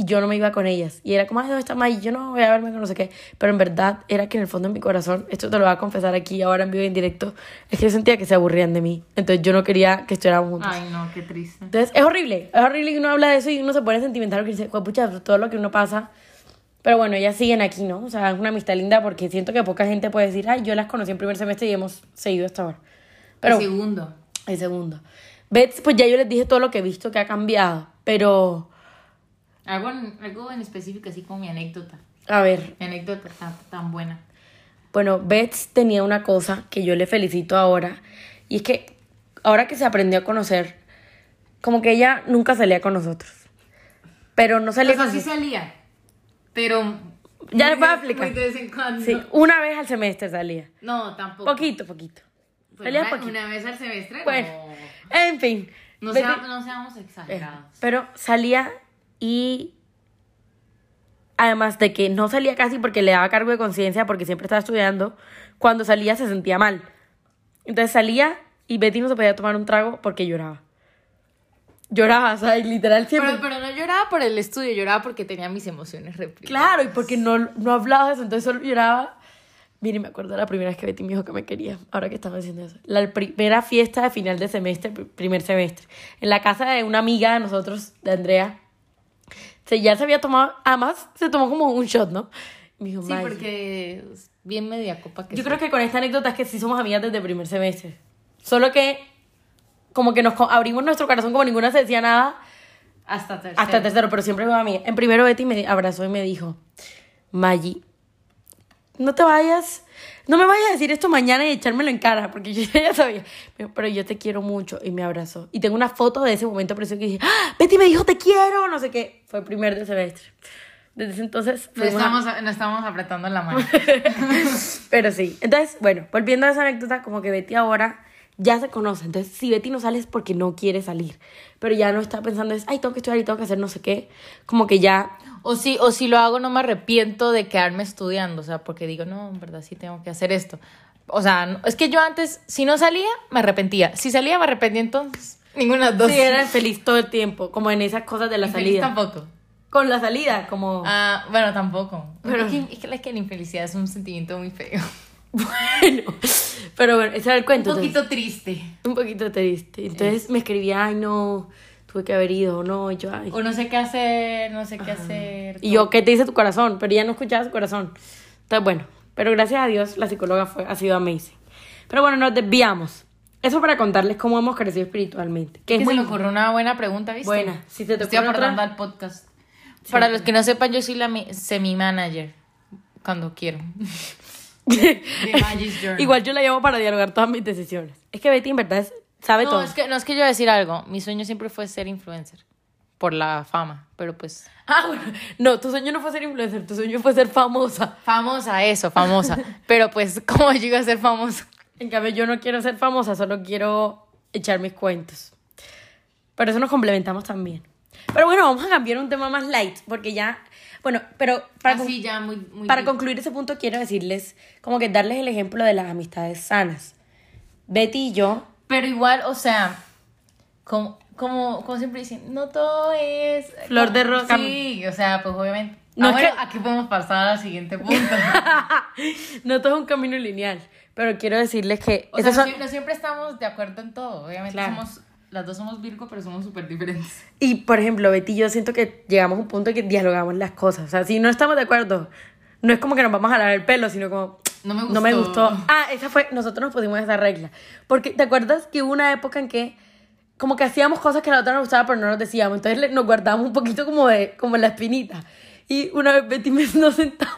y yo no me iba con ellas. Y era como, ay, ¿dónde está May? Yo no voy a verme con no sé qué. Pero en verdad era que en el fondo de mi corazón, esto te lo voy a confesar aquí ahora en vivo y en directo, es que yo sentía que se aburrían de mí. Entonces yo no quería que estuviéramos juntos. Ay, no, qué triste. Entonces es horrible, es horrible que uno habla de eso y uno se pone sentimental porque dice, "Jue pucha, todo lo que uno pasa. Pero bueno, ellas siguen aquí, ¿no? O sea, es una amistad linda porque siento que poca gente puede decir, ay, yo las conocí en primer semestre y hemos seguido hasta ahora. Pero El segundo. el segundo. Bets, pues ya yo les dije todo lo que he visto que ha cambiado, pero Algo en, algo en específico, así como mi anécdota. a ver, Mi anécdota tan, tan buena. bueno, Bets tenía una cosa que yo le felicito ahora y es que ahora que se aprendió a conocer, como que ella nunca salía con nosotros. Pero no salía O sea, con sí salía. Pero. Ya les voy a explicar. Muy de vez en cuando. Sí, una vez al semestre salía. No, tampoco. Poquito, poquito. Pues Salía una, poquito. una vez al semestre. Bueno, no. en fin. No, sea- no seamos exagerados. Pero salía y además de que no salía casi porque le daba cargo de conciencia porque siempre estaba estudiando, cuando salía se sentía mal. Entonces salía y Betty no se podía tomar un trago porque lloraba. Lloraba, o sea, literal siempre. Pero, pero no lloraba por el estudio, lloraba porque tenía mis emociones reprimidas. Claro, y porque no, no hablaba de eso, entonces solo lloraba. Miren, me acuerdo la primera vez que Betty me dijo que me quería, ahora que estaba diciendo eso. La primera fiesta de final de semestre, pr- primer semestre, en la casa de una amiga de nosotros, de Andrea. Se, ya se había tomado, además se tomó como un shot, ¿no? Me dijo, Sí, "May, porque es bien media copa que Yo soy. creo que con esta anécdota es que sí somos amigas desde primer semestre. Solo que como que nos abrimos nuestro corazón como ninguna se decía nada Hasta tercero. hasta tercero, pero siempre fue amiga. En primero Betty me abrazó y me dijo, Maggie, no te vayas, no me vayas a decir esto mañana y echármelo en cara, porque yo ya sabía. Pero yo te quiero mucho y me abrazó. Y tengo una foto de ese momento precioso que dije, ¡Ah! Betty me dijo te quiero, no sé qué. Fue el primer del semestre. Desde ese entonces... No fuimos a- estamos, no estamos apretando la mano. Pero sí. Entonces, bueno, volviendo a esa anécdota, como que Betty ahora ya se conocen. Entonces, si Betty no sale es porque no quiere salir. Pero ya no está pensando, es, ay, tengo que estudiar y tengo que hacer no sé qué. Como que ya O si, o si lo hago, no me arrepiento de quedarme estudiando, o sea, porque digo, no, en verdad sí tengo que hacer esto. O sea, no- es que yo antes, si no salía, me arrepentía. Si salía, me arrepentía entonces. Ninguna de las dos. Sí, era feliz todo el tiempo, como en esas cosas de la Infeliz salida. tampoco. Con la salida, como... Ah, bueno, tampoco. Pero- es, que, es que la, que la infelicidad es un sentimiento muy feo. Bueno, pero bueno, ese era el Un cuento. entonces, poquito triste. un poquito triste. Entonces me escribía, ay, no, tuve que haber ido, no, y yo, ay. O no sé qué hacer, no sé qué hacer. Y yo, ¿qué te dice tu corazón? Pero ya no escuchaba su corazón. Entonces, bueno, pero gracias a Dios la psicóloga fue, ha sido amazing. Pero bueno, nos desviamos. Eso para contarles cómo hemos crecido espiritualmente. Que Que es muy se me ocurrió una buena pregunta, ¿viste? Buena. Si se te Estoy aportando al podcast. Para los que no sepan, yo soy la mi- semi-manager. Cuando quiero. Igual yo la llamo para dialogar todas mis decisiones. Es que Betty en verdad es- sabe No, todo. es que, no es que yo decir algo. Mi sueño siempre fue ser influencer. Por la fama. Pero pues. Ah, bueno. No, tu sueño no fue ser influencer, tu sueño fue ser famosa. Famosa, eso, famosa. pero pues, ¿cómo iba a ser famosa? En cambio, yo no quiero ser famosa, solo quiero echar mis cuentos. Pero eso nos complementamos también. Pero bueno, vamos a cambiar un tema más light, porque ya, bueno, pero para, con- Así ya, muy. muy para concluir ese punto quiero decirles, como que darles el ejemplo de las amistades sanas. Betty y yo, Pero igual, o sea, como, como, como siempre dicen, no todo es... Flor de rosa. Sí, o sea, pues obviamente. No No, es que- aquí podemos pasar al siguiente punto. no todo es un camino lineal, pero quiero decirles que O sea, son- no siempre estamos de acuerdo en todo. Obviamente Claro. somos, las dos somos Virgo, pero somos súper diferentes. Y por ejemplo, Betty y yo siento que llegamos a un punto en que dialogamos las cosas. O sea, si no estamos de acuerdo, no es como que nos vamos a jalar el pelo, sino como. No me No me gustó. gustó. Ah, esa fue. Nosotros nos pusimos esa regla. Porque, ¿te acuerdas que hubo una época en que. Como que hacíamos cosas que a la otra nos gustaba, pero no nos decíamos. Entonces nos guardábamos un poquito como de. Como la espinita. Y una vez Betty me nos sentamos.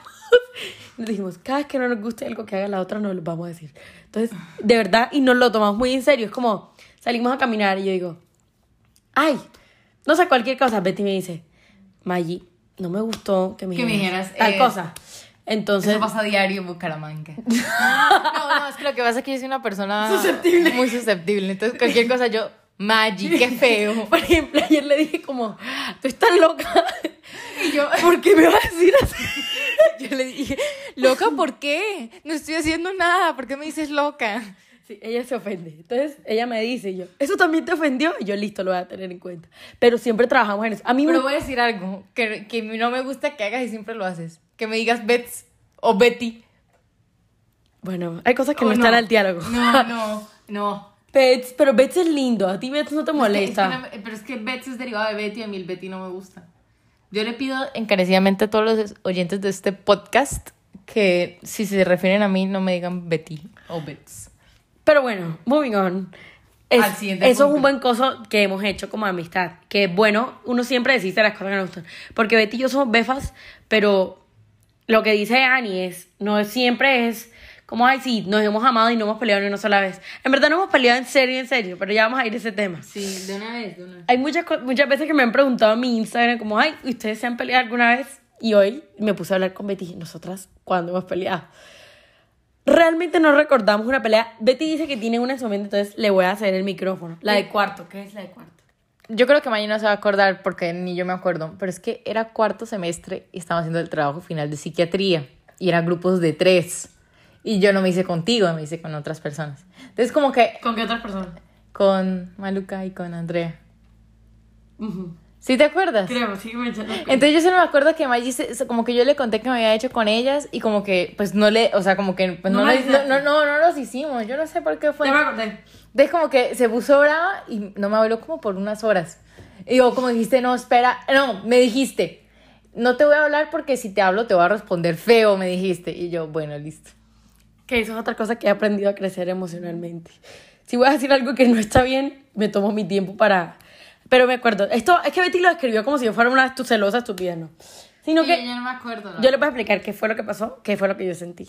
Y nos dijimos, cada vez que no nos guste algo que haga la otra, nos lo vamos a decir. Entonces, de verdad, y nos lo tomamos muy en serio. Es como, salimos a caminar y yo digo, ay, no sé, cualquier cosa. Betty me dice, Maggie, no me gustó que me Que me dijeras, tal eh, cosa. Entonces, Eso pasa a diario en Bucaramanga. No, no, es que lo que pasa es que yo soy una persona susceptible. muy susceptible. Entonces, cualquier cosa yo, Maggie, qué feo. por ejemplo, ayer le dije como, tú estás loca. Y yo, ¿Por qué me vas a decir así? yo le dije, loca, ¿por qué? No estoy haciendo nada, ¿por qué me dices loca? Sí, ella se ofende. Entonces, ella me dice, y yo, ¿eso también te ofendió? Y yo, listo, lo voy a tener en cuenta. Pero siempre trabajamos en eso. A mí me... Pero voy a decir algo que, que no me gusta que hagas y siempre lo haces. Que me digas Bets o Betty. Bueno, hay cosas que O no, están al diálogo. No, no, no. Bets, pero Bets es lindo. A ti Bets no te Es que- molesta. es que no me- pero es que Bets es derivado de Betty y a mí el Betty no me gusta. Yo le pido encarecidamente a todos los oyentes de este podcast que si se refieren a mí no me digan Betty o Bets. Pero bueno, moving on. Es- Al siguiente eso es un buen coso que hemos hecho como amistad. Que bueno, uno siempre decide las cosas que nos gustan. Porque Betty y yo somos befas, pero lo que dice Annie es, no siempre es como, ay, sí, nos hemos amado y no hemos peleado ni una sola vez. En verdad no hemos peleado en serio, en serio, pero ya vamos a ir a ese tema. Sí, de una vez, de una vez. Hay muchas, muchas veces que me han preguntado en mi Instagram como, ay, ¿ustedes se han peleado alguna vez? Y hoy me puse a hablar con Betty, nosotras, ¿cuándo hemos peleado? Realmente no recordamos una pelea. Betty dice que tiene una en su mente, entonces le voy a hacer el micrófono. La de cuarto, ¿qué es la de cuarto? Yo creo que mañana se va a acordar porque ni yo me acuerdo, pero es que era cuarto semestre y estaba haciendo el trabajo final de psiquiatría y eran grupos de tres y yo no me hice contigo, me hice con otras personas. Entonces como que ¿Con qué otras personas? con Maluca y con Andrea. ¿Sí te acuerdas? Creo, sí, me. Entonces yo solo me acuerdo que Maggie, se- se- como que yo le conté que me había hecho con ellas y como que pues no le, o sea, como que pues, No no, hiciste. no, no, no, no los hicimos, yo no sé por qué fue. Ya me acordé. Entonces como que se puso brava y no me habló como por unas horas. Y yo como dijiste, no, espera, no, me dijiste, no te voy a hablar porque si te hablo te voy a responder feo, me dijiste. Y yo, bueno, listo. Que eso es otra cosa que he aprendido a crecer emocionalmente. Si voy a decir algo que no está bien, me tomo mi tiempo para... Pero me acuerdo, esto es que Betty lo escribió como si yo fuera una celosa estúpida, ¿no? Sino que... no me acuerdo. Yo les voy a explicar qué fue lo que pasó, qué fue lo que yo sentí.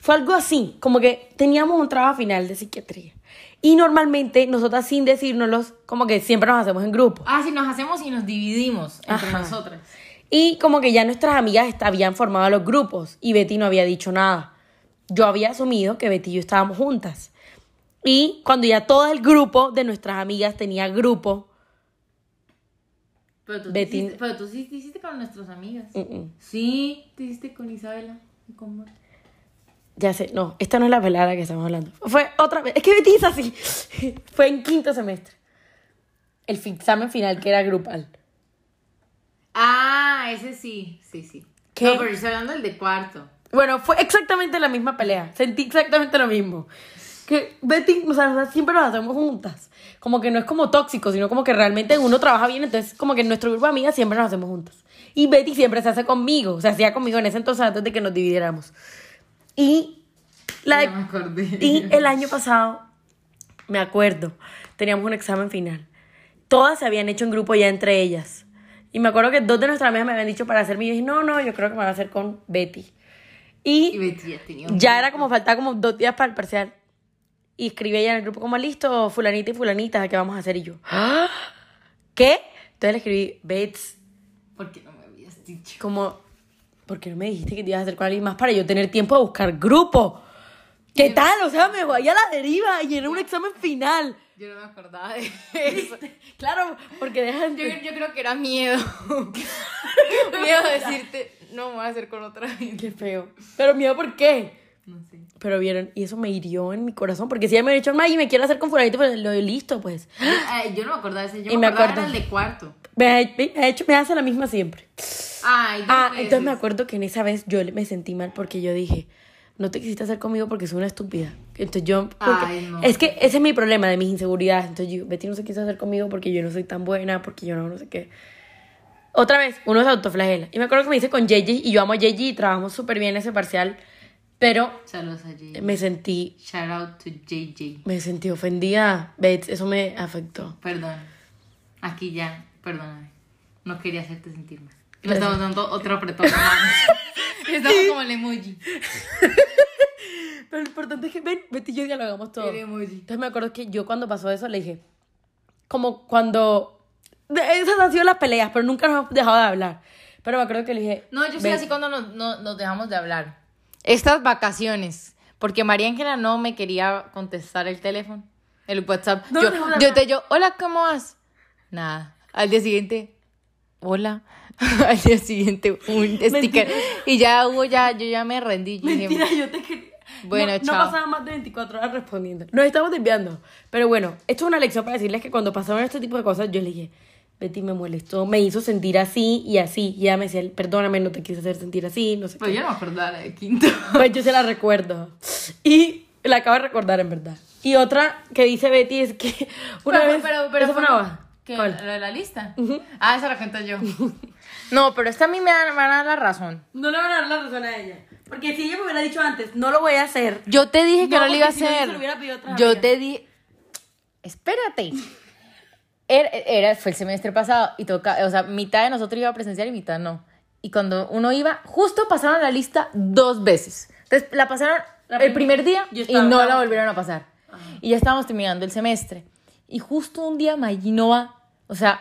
Fue algo así, como que teníamos un trabajo final de psiquiatría. Y normalmente nosotras sin decírnoslos, como que siempre nos hacemos en grupo. Ah, si nos hacemos y nos dividimos entre Ajá. nosotras. Y como que ya nuestras amigas habían formado los grupos y Betty no había dicho nada. Yo había asumido que Betty y yo estábamos juntas. Y cuando ya todo el grupo de nuestras amigas tenía grupo, Pero tú, Betty- te hiciste, pero tú sí te hiciste con nuestras amigas. Sí, te hiciste con Isabela y con ya sé, no, esta no es la pelada que estamos hablando. Fue otra vez, es que Betty es así. Fue en quinto semestre. El examen final que era grupal. Ah, ese sí, sí, sí. ¿Qué? No, pero yo estoy hablando del de cuarto. Bueno, fue exactamente la misma pelea. Sentí exactamente lo mismo. Que Betty, o sea, siempre nos hacemos juntas. Como que no es como tóxico, sino como que realmente uno trabaja bien. Entonces, como que en nuestro grupo de amigas siempre nos hacemos juntas. Y Betty siempre se hace conmigo. Se hacía conmigo en ese entonces antes de que nos dividiéramos. Y, la Ya me y el año pasado, me acuerdo, teníamos un examen final. Todas se habían hecho en grupo ya entre ellas. Y me acuerdo que dos de nuestras amigas me habían dicho para hacerme. Y yo dije, no, no, yo creo que me voy a hacer con Betty. Y Betty ya tenía un Ya era como, faltaba como dos días para el parcial. Y escribí ella en el grupo como, listo, fulanita y fulanita, ¿qué vamos a hacer? Y yo, "¿Ah? ¿qué? Entonces le escribí, Bates, ¿Por qué no me habías dicho? como, ¿por qué no me dijiste que te ibas a hacer con alguien más para yo tener tiempo de buscar grupo? ¿Qué tal? O sea, me voy a la deriva y era un examen final. Yo no me acordaba de eso. Claro, porque dejan Yo, yo creo que era miedo. miedo de decirte, no me voy a hacer con otra. Qué feo. Pero miedo, ¿por qué? No. Pero vieron, y eso me hirió en mi corazón, porque si ella me había dicho, Maggie, me quiero hacer con fulanito, pues lo listo, pues. Ay, yo no me acordaba de ese. Yo Y me me acordaba el de cuarto. Me ha, me ha hecho, me hace la misma siempre. Ay, Ah, veces. entonces me acuerdo que en esa vez yo me sentí mal porque yo dije, no te quisiste hacer conmigo porque soy una estúpida. Entonces yo, Ay, no. es que ese es mi problema de mis inseguridades. Entonces yo, Betty no se quiso hacer conmigo porque yo no soy tan buena, porque yo no, no sé qué. Otra vez, uno se autoflagela. Y me acuerdo que me hice con JJ y yo amo a JJ y trabajamos súper bien ese parcial, pero Saludos a JJ. me sentí, Shout out to JJ. me sentí ofendida. Bates, eso me afectó. Perdón. Aquí ya, perdóname. No quería hacerte sentir mal. No Gracias. estamos dando otro apretón. Estamos como el emoji. Pero lo importante es que ven, Betty y yo dialogamos todo. El emoji. Entonces me acuerdo que yo cuando pasó eso le dije, como cuando... Esas han sido las peleas, pero nunca nos hemos dejado de hablar. Pero me acuerdo que le dije... No, yo soy así cuando nos, no- nos dejamos de hablar. Estas vacaciones. Porque María Ángela no me quería contestar el teléfono, el WhatsApp. No, yo, no, yo te yo, hola, ¿cómo vas? Nada. Al día siguiente, hola. Al día siguiente, un sticker. Y ya hubo, ya, yo ya me rendí. Yo dije, Mentira, yo te quería... Bueno, no, chao. No pasaba más de 24 horas respondiendo. Nos estamos desviando. Pero bueno, esto es una lección para decirles que cuando pasaron este tipo de cosas, yo le dije, Betty me molestó, me hizo sentir así y así. Y ella me decía, perdóname, no te quise hacer sentir así, no sé Pues qué. yo no me acordaba de quinto. Pues yo se la recuerdo. Y la acabo de recordar, en verdad. Y otra que dice Betty es que una pero, vez... pero, pero ¿Esa fue una? ¿Qué? ¿Cuál? ¿Lo de la lista? Ah, esa la cuento yo. no, pero esta a mí me van, a dar la razón. No le van a dar la razón a ella. Porque si ella me hubiera dicho antes, no lo voy a hacer. Yo te dije que No, lo iba a si no, yo se hacer. lo hubiera pedido yo te di. Espérate. Era, era- fue el semestre pasado y toca, o sea, mitad de nosotros iba a presenciar y mitad no. Y cuando uno iba, justo pasaron la lista dos veces. Entonces la pasaron La el prim- primer día y no la volvieron a pasar. Y ya estábamos terminando el semestre. Y justo un día Maggi no va. O sea,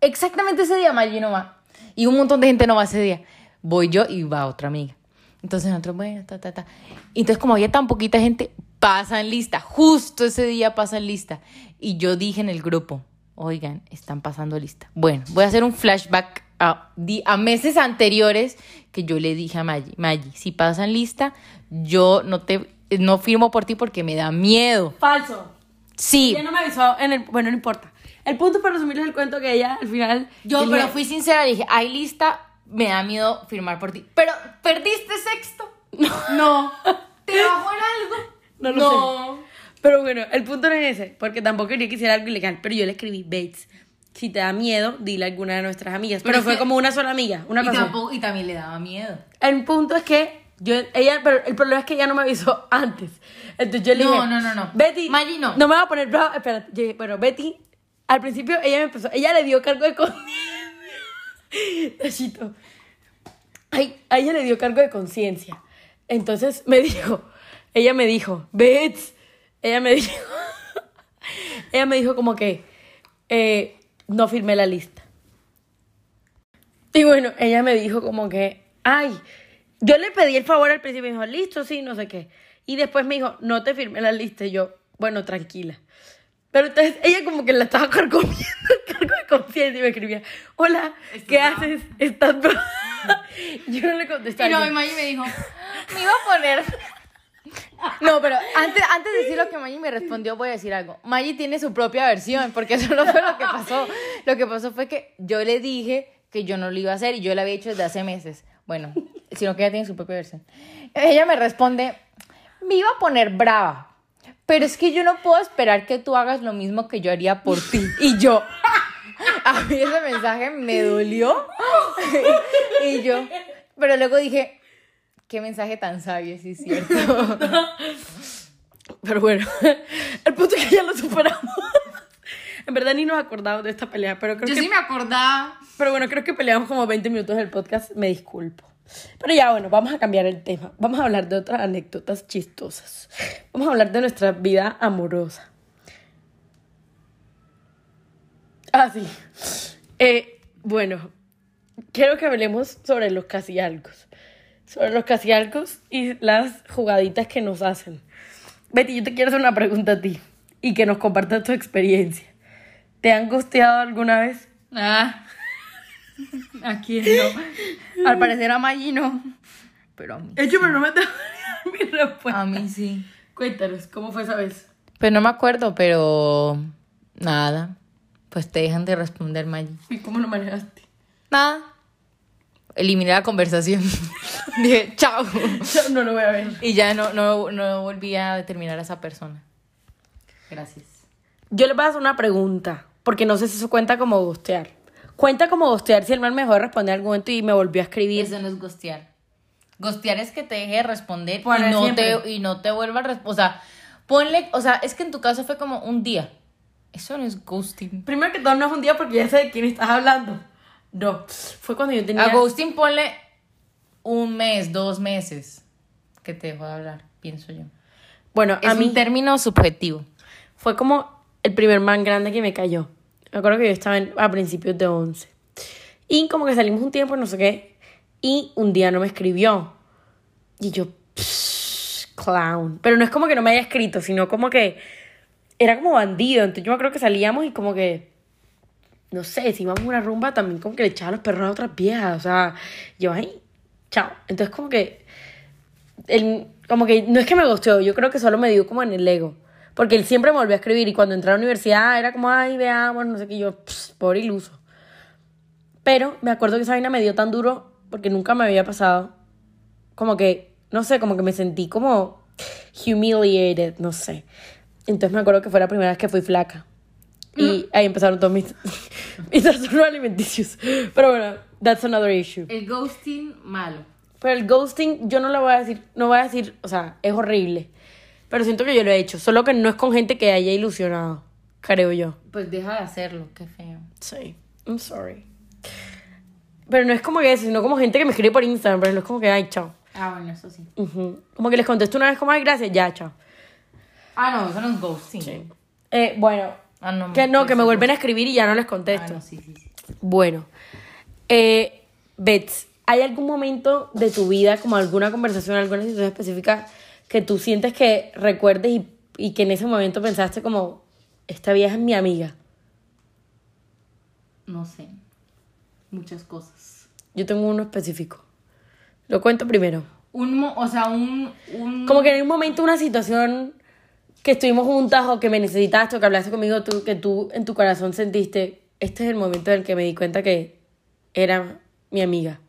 exactamente ese día Maggi no va. Y un montón de gente no va ese día. Voy yo y va otra amiga. Entonces nosotros, bueno, ta, ta, ta. Entonces como había tan poquita gente, pasan lista. Justo ese día pasan lista. Y yo dije en el grupo, oigan, están pasando lista. Bueno, voy a hacer un flashback a, meses anteriores que yo le dije a Maggi, Maggi, si pasan lista, yo no te no firmo por ti porque me da miedo. Falso. Sí, Ella no me avisó en el... Bueno, no importa. El punto para resumirles el cuento que ella al final... yo pero fui sincera, dije, hay lista, me da miedo firmar por ti. Pero perdiste sexto. No. ¿Te bajó en algo? No lo sé. Pero bueno, el punto no es ese, porque tampoco quería que hiciera algo ilegal. Pero yo le escribí, Bates, si te da miedo, dile a alguna de nuestras amigas. Pero, Pero fue que- como una sola amiga, una Y, tampoco- y también le daba miedo. El punto es que yo, ella, pero el problema es que ella no me avisó antes. Entonces yo le No, dije, no, no, no. Betty, Maggie, no. No me va a poner brava, espérate. Yo dije, bueno, Betty, al principio ella me empezó, ella le dio cargo de conciencia. Ay, a ella le dio cargo de conciencia. Entonces me dijo, ella me dijo, Bets, ella me dijo, ella me dijo como que eh, no firmé la lista. Y bueno, ella me dijo como que, ay, yo le pedí el favor al principio y me dijo, listo, sí, no sé qué. Y después me dijo, no te firmé la lista. Y yo, bueno, tranquila. Pero entonces ella como que la estaba carcomiendo, cargo de conciencia y me escribía, hola, ¿qué haces? ¿Estás brava?" Yo no le contestaba. Y no, y Maggie me dijo, me iba a poner... No, pero antes, antes de decir lo que Maggie me respondió, voy a decir algo. Maggie tiene su propia versión, porque eso no fue lo que pasó. Lo que pasó fue que yo le dije que yo no lo iba a hacer y yo lo había hecho desde hace meses. Bueno, sino que ella tiene su propia versión. Ella me responde, me iba a poner brava, pero es que yo no puedo esperar que tú hagas lo mismo que yo haría por ti. Y yo, a mí ese mensaje me dolió. y yo, pero luego dije, qué mensaje tan sabio, sí es cierto. Pero bueno, el punto es que ya lo superamos. En verdad ni nos acordamos de esta pelea, pero creo Yo que... sí me acordaba. Pero bueno, creo que peleamos como 20 minutos del podcast, me disculpo. Pero ya bueno, vamos a cambiar el tema. Vamos a hablar de otras anécdotas chistosas. Vamos a hablar de nuestra vida amorosa. Ah, sí. Eh, bueno, quiero que hablemos sobre los casialcos. Sobre los casialcos y las jugaditas que nos hacen. Betty, yo te quiero hacer una pregunta a ti y que nos compartas tu experiencia. ¿Te han gusteado alguna vez? Ah. ¿A quién no? Al parecer a Maggie no. Pero a mí. Hecho, pero no me te mi respuesta. A mí sí. Cuéntanos, ¿cómo fue esa vez? Pues no me acuerdo, pero. Nada. Pues te dejan de responder, Maggie. ¿Y cómo lo manejaste? Nada. Eliminé la conversación. Dije, chao. No lo voy a ver. Y ya no, no, no volví a determinar a esa persona. Gracias. Yo le voy a hacer una pregunta, porque no sé si eso cuenta como gustear. Cuenta como gustear si el man me dejó de responder algún momento y me volvió a escribir. Eso no es gostear. Gostear es que te deje de responder y no, siempre. te, y no te vuelva a responder. O sea, ponle, o sea, es que en tu caso fue como un día. Eso no es ghosting. Primero que todo, no es un día porque ya sé de quién estás hablando. No, fue cuando yo tenía... A ghosting ponle un mes, dos meses que te dejó de hablar, pienso yo. Bueno, Es a mí un término subjetivo. fue como el primer man grande que me cayó. Me acuerdo que yo estaba en- a principios de 11. Y como que salimos un tiempo, no sé qué. Y un día no me escribió. Y yo, psh, clown. Pero no es como que no me haya escrito, sino como que era como bandido. Entonces yo me acuerdo que salíamos y como que, no sé, si íbamos a una rumba también como que le echaba los perros a otras viejas. O sea, yo ahí, chao. Entonces como que, él, como que no es que me gustó, yo creo que solo me dio como en el ego. Porque él siempre me volvió a escribir y cuando entré a la universidad era como, ay, veamos, no sé qué, yo, pss, pobre iluso. Pero me acuerdo que esa vaina me dio tan duro porque nunca me había pasado. Como que, no sé, como que me sentí como humiliated, no sé. Entonces me acuerdo que fue la primera vez que fui flaca. Y ahí empezaron todos mis, mis trastornos alimenticios. Pero bueno, that's another issue. El ghosting, malo. Pero el ghosting, yo no lo voy a decir, no voy a decir, o sea, es horrible. Pero siento que yo lo he hecho. Solo que no es con gente que haya ilusionado, creo yo. Pues deja de hacerlo, qué feo. Sí, I'm sorry. Pero no es como que eso, sino como gente que me escribe por Instagram, pero no es como que, ay, chao. Ah, bueno, eso sí. Como que les contesto una vez como, ay, gracias, ya, chao. Ah, no, eso no es ghosting. Eh, bueno, Ah, no. que no, que me vuelven a es escribir y ya no les contesto. Ah, no, sí, sí, sí. Bueno, eh, Bets, ¿hay algún momento de tu vida, como alguna conversación, alguna situación específica, que tú sientes que recuerdes y, y que en ese momento pensaste como, esta vieja es mi amiga? No sé. Muchas cosas. Yo tengo uno específico. Lo cuento primero. Un, o sea, un, un... Como que en un momento, una situación que estuvimos juntas o que me necesitaste o que hablaste conmigo, tú, que tú en tu corazón sentiste, este es el momento en el que me di cuenta que era mi amiga.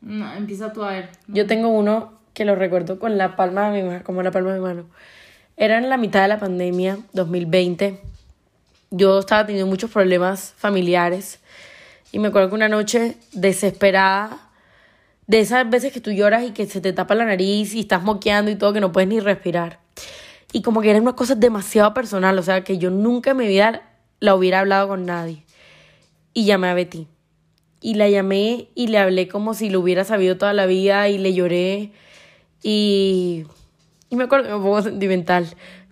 No, empieza tú a ver. Yo tengo uno que lo recuerdo con la palma de mi mano, como la palma de mi mano. Era en la mitad de la pandemia, 2020. Yo estaba teniendo muchos problemas familiares y me acuerdo que una noche desesperada, de esas veces que tú lloras y que se te tapa la nariz y estás moqueando y todo, que no puedes ni respirar. Y como que eran unas cosas demasiado personal, o sea, que yo nunca en mi vida la hubiera hablado con nadie. Y llamé a Betty. Y la llamé y le hablé como si lo hubiera sabido toda la vida y le lloré. Y, y me acuerdo que me pongo sentimental.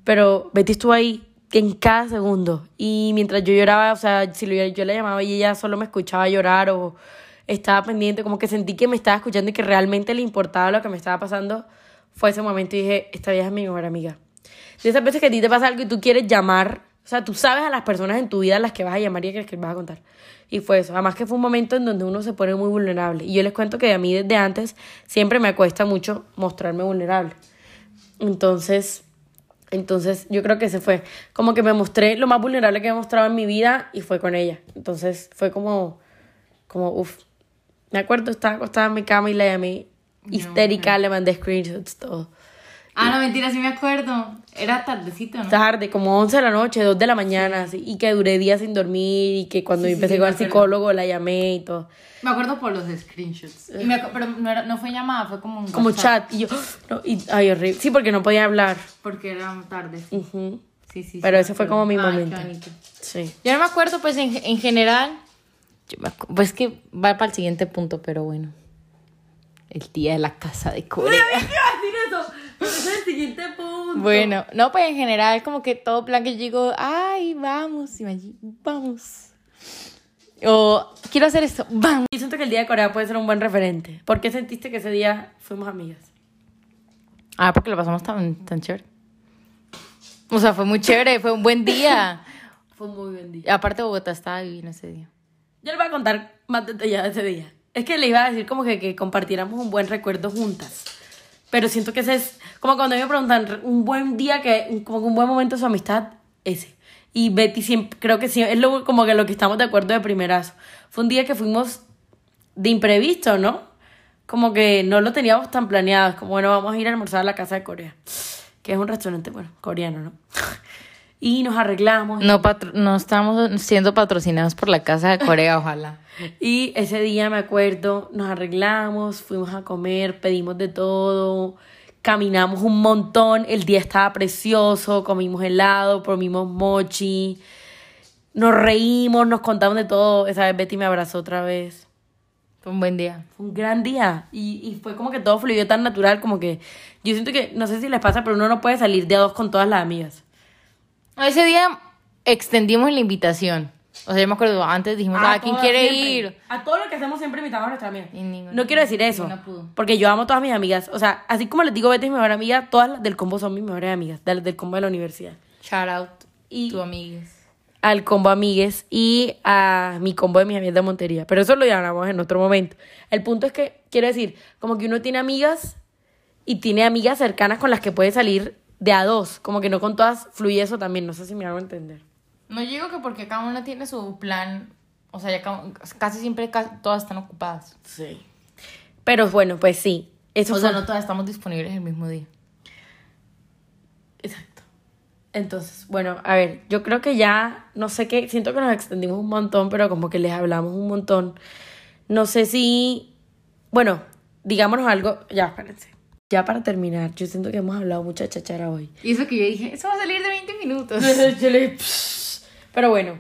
Pero Betty estuvo ahí en cada segundo. Y mientras yo lloraba, o sea, si lo- yo la llamaba y ella solo me escuchaba llorar o estaba pendiente, como que sentí que me estaba escuchando y que realmente le importaba lo que me estaba pasando, fue ese momento y dije, esta vieja es mi mejor amiga. De esas veces que a ti te pasa algo y tú quieres llamar, o sea, tú sabes a las personas en tu vida a las que vas a llamar y a las que vas a contar. Y fue eso. Además que fue un momento en donde uno se pone muy vulnerable. Y yo les cuento que a mí desde antes siempre me cuesta mucho mostrarme vulnerable. Entonces, entonces yo creo que se fue. Como que me mostré lo más vulnerable que he mostrado en mi vida y fue con ella. Entonces fue como, como, uff. Me acuerdo, estaba acostada en mi cama y la llamé histérica, le mandé screenshots, todo. Ah, no, mentira, sí me acuerdo. Era tardecito, ¿no? Tarde, como 11 de la noche, 2 de la mañana, así, y que duré días sin dormir, y que cuando Sí, empecé sí, con el psicólogo la llamé y todo. Me acuerdo por los screenshots. Y me acu- pero no, era- no fue llamada, fue como un Como WhatsApp, chat, y yo, no, y, ay, horrible. Sí, porque no podía hablar. Porque era tarde. Ujú. Sí, sí. Pero sí, ese fue como mi Ay, momento. qué. Sí. Yo no me acuerdo, pues en, en general. pues que va para el siguiente punto, pero bueno. El día de la casa de Corea. Es el siguiente punto. Bueno, no, pues en general, como que todo plan que yo digo, ay, vamos, y allí, vamos. O quiero hacer esto, vamos. Yo siento que el día de Corea puede ser un buen referente. ¿Por qué sentiste que ese día fuimos amigas? Ah, porque lo pasamos tan, tan chévere. O sea, fue muy chévere, fue un buen día. Fue un muy buen día. Y aparte, Bogotá estaba divino ese día. Yo le voy a contar más detallado de ese día. Es que le iba a decir como que, que compartiéramos un buen recuerdo juntas. Pero siento que ese es, como cuando me preguntan, un buen día, que como que un buen momento de su amistad, ese. Y Betty siempre, creo que sí, es lo, como que lo que estamos de acuerdo de primerazo. Fue un día que fuimos de imprevisto, ¿no? Como que no lo teníamos tan planeado. Como, bueno, vamos a ir a almorzar a la casa de Corea. Que es un restaurante, bueno, coreano, ¿no? Y nos arreglamos. No, patro- no estamos siendo patrocinados por la Casa de Corea, ojalá. Y ese día me acuerdo, nos arreglamos, fuimos a comer, pedimos de todo, caminamos un montón, el día estaba precioso, comimos helado, comimos mochi, nos reímos, nos contamos de todo. Esa vez Betty me abrazó otra vez. Fue un buen día. Fue un gran día y, y fue como que todo fluyó tan natural, como que yo siento que, no sé si les pasa, pero uno no puede salir de a dos con todas las amigas. Ese día extendimos la invitación. O sea, yo me acuerdo, antes dijimos, ah, ¿quién quiere siempre. ir? A todo lo que hacemos siempre invitamos a nuestra amiga. No quiero decir eso. pudo. Porque yo amo a todas mis amigas. O sea, así como les digo, Betty es mi mejor amiga, todas las del combo son mis mejores amigas. Del, del combo de la universidad. Shout out Y- tu amigues. Al combo amigues y a mi combo de mis amigas de Montería. Pero eso lo llamamos en otro momento. El punto es que, quiero decir, como que uno tiene amigas y tiene amigas cercanas con las que puede salir de a dos. Como que no con todas fluye eso también. No sé si me hago entender. No digo que porque cada una tiene su plan, o sea, ya ca- casi siempre todas están ocupadas. Sí. Pero bueno, pues sí. Eso O fue- sea, no todas estamos disponibles el mismo día. Exacto. Entonces, bueno, a ver, yo creo que ya, no sé qué, siento que nos extendimos un montón, pero como que les hablamos un montón. No sé si, bueno, digámonos algo, ya, espérense. Ya para terminar, yo siento que hemos hablado mucha chachara hoy. Y eso que yo dije, eso va a salir de 20 minutos. Yo le- Pero bueno,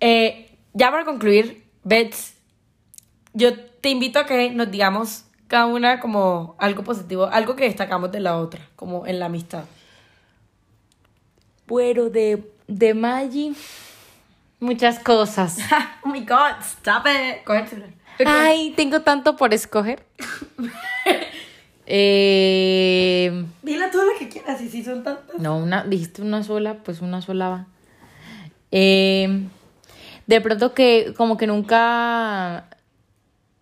eh, ya para concluir, Bets, yo te invito a que nos digamos cada una como algo positivo, algo que destacamos de la otra, como en la amistad. Bueno, de, de Maggi, muchas cosas. oh my god, stop it. Celular. Ay, tengo tanto por escoger. eh, Dile todo lo que quieras, y si son tantas. no, una, dijiste una sola, pues una sola va. Eh, de pronto que como que nunca,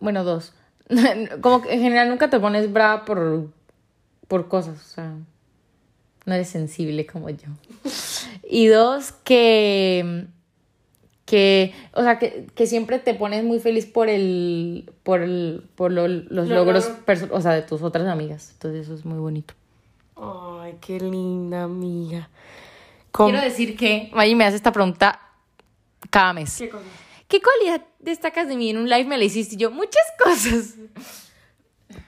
bueno, dos. como que en general nunca te pones brava por, por cosas, o sea, no eres sensible como yo. Y dos, que, que o sea, que, que siempre te pones muy feliz por el, por el, por lo- los logros, o sea, de tus otras amigas. Entonces eso es muy bonito. Ay, qué linda amiga. ¿Cómo? Quiero decir que Maggie me hace esta pregunta cada mes. ¿Qué cosa? ¿Qué cualidad destacas de mí? En un live me la hiciste y yo, muchas cosas.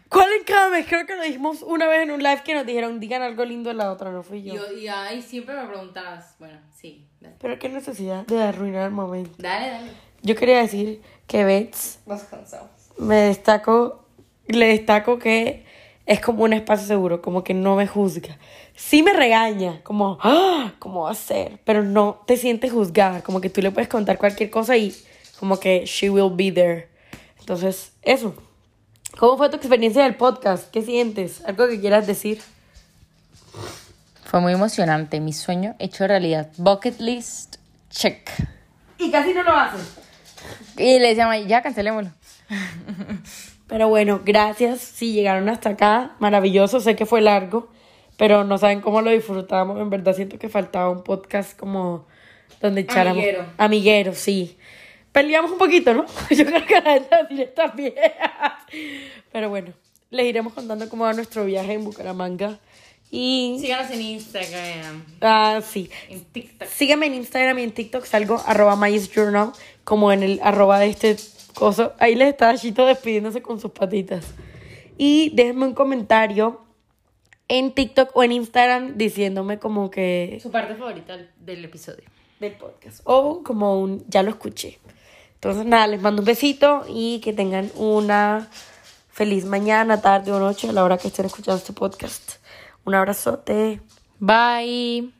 ¿Cuál en cada mes? Creo que lo dijimos una vez en un live que nos dijeron, digan algo lindo de la otra, no fui yo. y ahí siempre me preguntabas, bueno, sí, dale. Pero qué necesidad de arruinar el momento. Dale, dale. Yo quería decir que Bets Nos cansamos. me destaco, le destaco que es como un espacio seguro, como que no me juzga. Sí me regaña, como, "Ah, ¿cómo va a ser? Pero no te sientes juzgada, como que tú le puedes contar cualquier cosa y como que she will be there. Entonces, eso. ¿Cómo fue tu experiencia del podcast? ¿Qué sientes? ¿Algo que quieras decir? Fue muy emocionante. Mi sueño hecho realidad. Bucket list, check. Y casi no lo hacen. Y le decía, ya cancelémoslo. Pero bueno, gracias si llegaron hasta acá. Maravilloso, sé que fue largo, pero no saben cómo lo disfrutamos. En verdad siento que faltaba un podcast como donde echáramos... Amiguero. Amiguero, sí. Peleamos un poquito, ¿no? Yo creo que la gente así está bien. Pero bueno, les iremos contando cómo va nuestro viaje en Bucaramanga. Y... Síganos en Instagram, Ah, sí. en TikTok. Sígueme en Instagram y en TikTok, salgo arroba Journal, como en el arroba de este coso. Ahí les está Chito despidiéndose con sus patitas. Y déjenme un comentario en TikTok o en Instagram diciéndome como que Su parte favorita del episodio. del podcast. O como un ya lo escuché. Entonces nada, les mando un besito y que tengan una feliz mañana, tarde o noche a la hora que estén escuchando este podcast. Un abrazote. Bye.